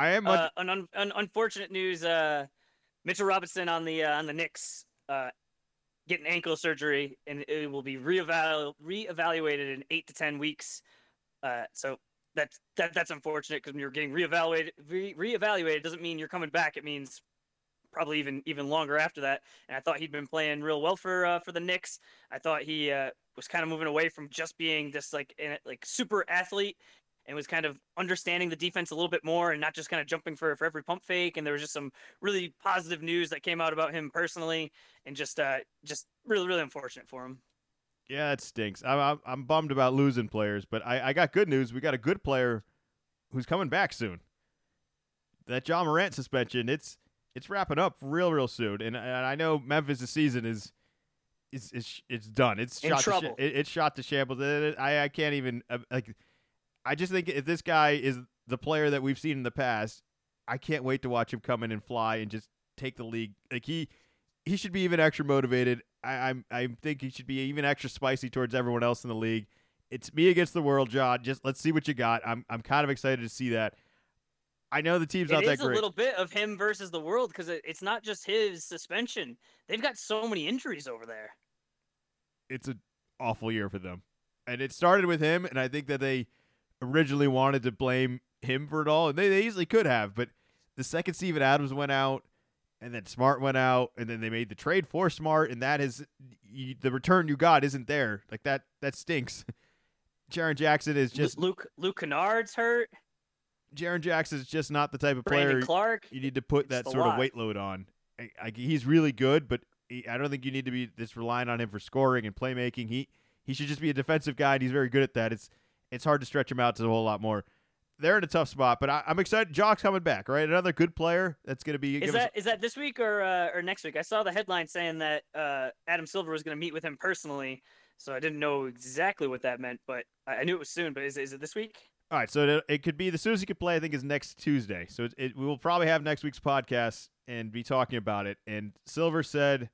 Speaker 2: I am much-
Speaker 3: uh, an, un- an unfortunate news. Uh, Mitchell Robinson on the uh, on the Knicks uh, getting ankle surgery, and it will be reevalu- reevaluated in eight to ten weeks. Uh, so that's that that's unfortunate because when you're getting reevaluated, re- reevaluated doesn't mean you're coming back. It means probably even even longer after that. And I thought he'd been playing real well for uh, for the Knicks. I thought he uh, was kind of moving away from just being this like like super athlete and was kind of understanding the defense a little bit more and not just kind of jumping for, for every pump fake. And there was just some really positive news that came out about him personally and just, uh, just really, really unfortunate for him.
Speaker 2: Yeah, it stinks. I'm, I'm, I'm bummed about losing players, but I, I got good news. We got a good player who's coming back soon. That Ja Morant suspension, it's, it's wrapping up real, real soon. And, and I know Memphis' season is, is, is it's done. It's
Speaker 3: In
Speaker 2: shot. To, it, it's shot to shambles. I, I can't even uh, like, I just think if this guy is the player that we've seen in the past, I can't wait to watch him come in and fly and just take the league. Like he he should be even extra motivated. I, I'm I think he should be even extra spicy towards everyone else in the league. It's me against the world, John. Just let's see what you got. I'm I'm kind of excited to see that. I know the team's
Speaker 3: It
Speaker 2: not
Speaker 3: is
Speaker 2: that
Speaker 3: a little bit of him versus the world because it, it's not just his suspension. They've got so many injuries over there.
Speaker 2: It's an awful year for them, and it started with him. And I think that they originally wanted to blame him for it all, and they, they easily could have. But the second Steven Adams went out, and then Smart went out, and then they made the trade for Smart, and that is you, the return you got isn't there. Like that that stinks. Jaren Jackson is just
Speaker 3: Luke Luke Kennard's hurt.
Speaker 2: Jaren Jackson is just not the type of player
Speaker 3: Clark.
Speaker 2: you need to put that sort
Speaker 3: lot.
Speaker 2: of weight load on. I, I, he's really good, but he, I don't think you need to be this relying on him for scoring and playmaking. He he should just be a defensive guy, and he's very good at that. It's it's hard to stretch him out to a whole lot more. They're in a tough spot, but I, I'm excited. Jock's coming back, right? Another good player that's going to be.
Speaker 3: Is
Speaker 2: give us-
Speaker 3: that is that this week or uh, or next week? I saw the headline saying that uh, Adam Silver was going to meet with him personally, so I didn't know exactly what that meant, but I I knew it was soon. But is is it this week?
Speaker 2: All right, so it, it could be the soonest he could play. I think is next Tuesday. So it, it we will probably have next week's podcast and be talking about it. And Silver said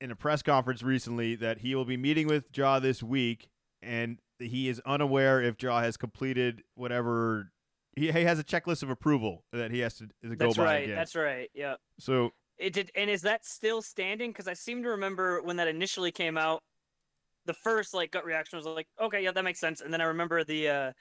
Speaker 2: in a press conference recently that he will be meeting with Ja this week, and he is unaware if Ja has completed whatever. He, he has a checklist of approval that he has to, to go
Speaker 3: That's
Speaker 2: by That's
Speaker 3: right.
Speaker 2: again.
Speaker 3: That's right. Yeah.
Speaker 2: so
Speaker 3: It did, and is that still standing? Because I seem to remember when that initially came out, the first like gut reaction was like, okay, yeah, that makes sense. And then I remember the uh,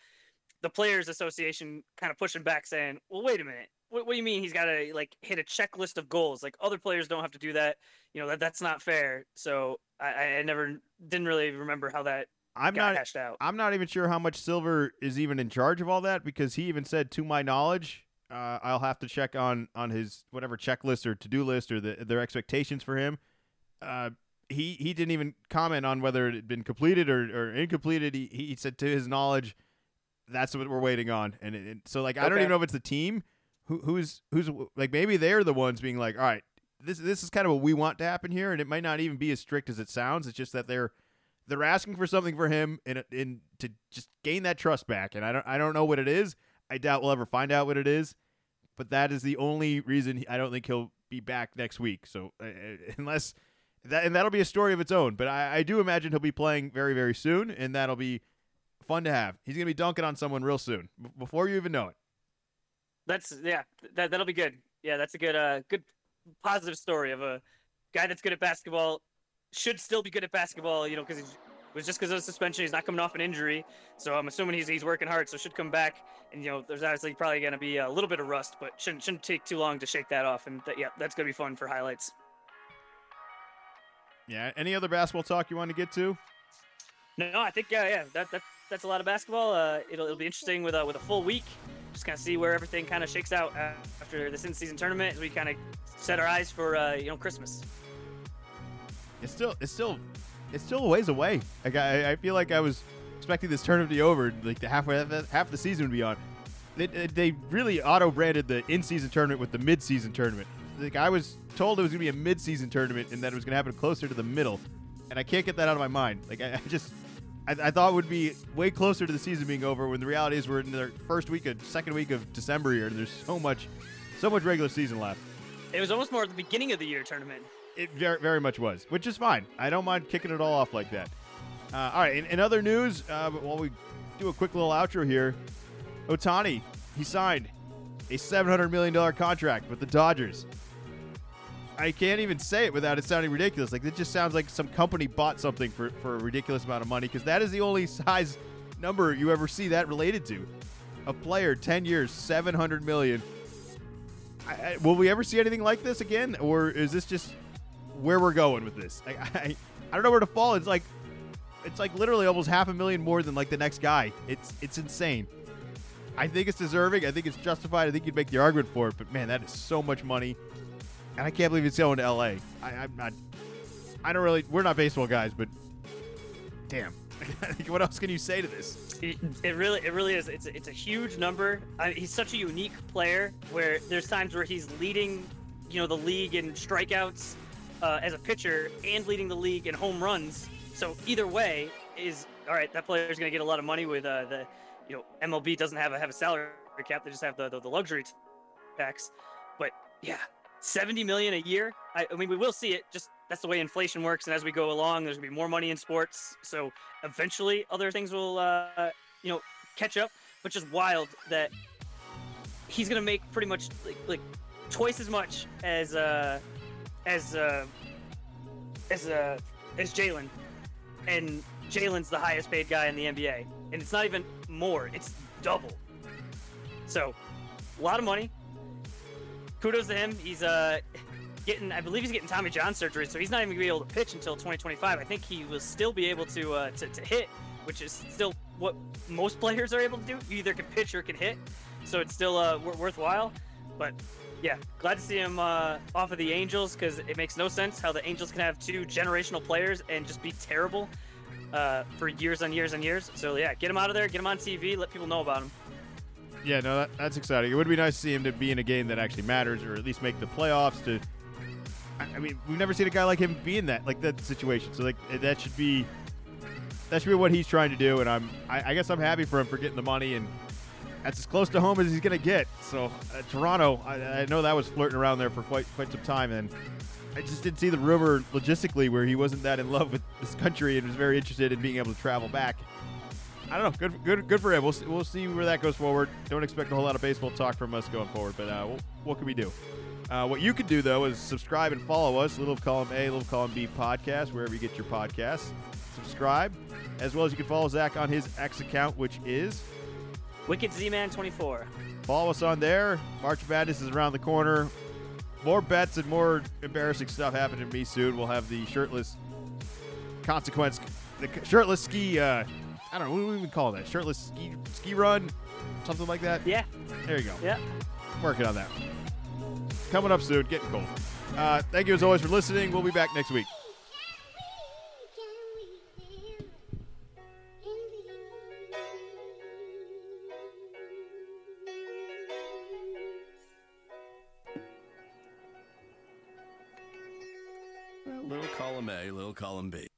Speaker 3: the players association kind of pushing back saying well wait a minute what, what do you mean he's got to like hit a checklist of goals like other players don't have to do that you know that that's not fair so i i never didn't really remember how that
Speaker 2: I'm not.
Speaker 3: hashed out
Speaker 2: I'm not even sure how much Silver is even in charge of all that because he even said, to my knowledge, uh, I'll have to check on on his whatever checklist or to do list or the, their expectations for him. Uh, he he didn't even comment on whether it had been completed or, or incompleted. He he said to his knowledge, that's what we're waiting on. And, it- so like I don't even know if it's the team who who's who's like maybe they're the ones being like, all right, this this is kind of what we want to happen here, and it might not even be as strict as it sounds. It's just that they're they're asking for something for him in in to just gain that trust back, and I don't I don't know what it is. I doubt we'll ever find out what it is, but that is the only reason he- I don't think he'll be back next week. So uh, uh, unless that and that'll be a story of its own, but I, I do imagine he'll be playing very very soon, and that'll be fun to have. He's gonna be dunking on someone real soon b- before you even know it.
Speaker 3: that's yeah that, that'll be good yeah that's a good uh good positive story of a guy that's good at basketball should still be good at basketball you know because it was just because of the suspension he's not coming off an injury so i'm assuming he's he's working hard so should come back and you know there's obviously probably going to be a little bit of rust but shouldn't shouldn't take too long to shake that off and that, yeah that's going to be fun for highlights
Speaker 2: Yeah. Any other basketball talk you want to get to?
Speaker 3: No, no, I think yeah, yeah, that, that that's a lot of basketball. Uh, it'll, it'll be interesting with a with a full week, just kind of see where everything kind of shakes out uh, after this in-season tournament as we kind of set our eyes for uh, you know Christmas.
Speaker 2: It's still it's still it's still a ways away. Like I, I feel like I was expecting this tournament to be over, like the halfway half the season would be on. They, they really auto branded the in-season tournament with the mid-season tournament. Like I was told it was gonna be a mid-season tournament and that it was gonna happen closer to the middle, and I can't get that out of my mind. Like I, I just. I, I thought it would be way closer to the season being over when the reality is we're in the first week of second week of December here and there's so much so much regular season left.
Speaker 3: It was almost more at the beginning of the year tournament.
Speaker 2: It very, very much was, which is fine. I don't mind kicking it all off like that. Uh, all right, in, in other news, uh, while we do a quick little outro here, Ohtani, he signed a $700 million contract with the Dodgers. I can't even say it without it sounding ridiculous. Like, it just sounds like some company bought something for, for a ridiculous amount of money because that is the only size number you ever see that related to. A player, 10 years, 700 million. I, I, will we ever see anything like this again, or is this just where we're going with this? I, I, I don't know where to fall. It's like it's like literally almost half a million more than like the next guy. It's it's insane. I think it's deserving. I think it's justified. I think you'd make the argument for it. But man, that is so much money, and I can't believe it's going to L.A. I, I'm not. I don't really. We're not baseball guys, but damn. what else can you say to this?
Speaker 3: It, it really, it really is. It's a, it's a huge number. I, he's such a unique player. Where there's times where he's leading, you know, the league in strikeouts uh, as a pitcher and leading the league in home runs. So either way is all right. That player's going to get a lot of money with uh, the, you know, MLB doesn't have a have a salary cap. They just have the the, the luxury tax. But yeah, 70 million a year. I, I mean, we will see it. Just that's the way inflation works. And as we go along, there's gonna be more money in sports. So eventually, other things will, uh, you know, catch up. Which is wild that he's gonna make pretty much like, like twice as much as uh, as uh, as uh, as Jaylen, and Jaylen's the highest paid guy in the NBA, and it's not even more; it's double. So, a lot of money. Kudos to him. He's uh getting, I believe he's getting Tommy John surgery, so he's not even gonna be able to pitch until 2025. I think he will still be able to uh, to, to hit, which is still what most players are able to do. You either can pitch or can hit, so it's still uh, wor- worthwhile. But yeah, glad to see him uh, off of the Angels because it makes no sense how the Angels can have two generational players and just be terrible uh, for years and years and years. So yeah, get him out of there, get him on TV, let people know about him.
Speaker 2: Yeah, no, that, that's exciting. It would be nice to see him to be in a game that actually matters, or at least make the playoffs. To, I, I mean, we've never seen a guy like him be in that like that situation. So like that should be that should be what he's trying to do. And I'm, I, I guess I'm happy for him for getting the money, and that's as close to home as he's gonna get. So uh, Toronto, I, I know that was flirting around there for quite quite some time, and I just didn't see the rumor logistically where he wasn't that in love with this country and was very interested in being able to travel back. I don't know. Good, good, good for him. We'll see, we'll see where that goes forward. Don't expect a whole lot of baseball talk from us going forward, but uh, what, what can we do? Uh, what you can do though is subscribe and follow us, Little Column A, Little Column B podcast, wherever you get your podcasts. Subscribe, as well as you can follow Zach on his X account, which is
Speaker 3: Wicked Z Man 24.
Speaker 2: Follow us on there. March Madness is around the corner. More bets and more embarrassing stuff happening to me soon. We'll have the shirtless consequence, the shirtless ski. Uh, I don't know what do we even call that. Shirtless ski ski run, something like that.
Speaker 3: Yeah,
Speaker 2: There you go.
Speaker 3: yeah.
Speaker 2: Working on that. Coming up soon. Getting cold. Uh, thank you as always for listening. We'll be back next week.
Speaker 1: Little column A, little column B.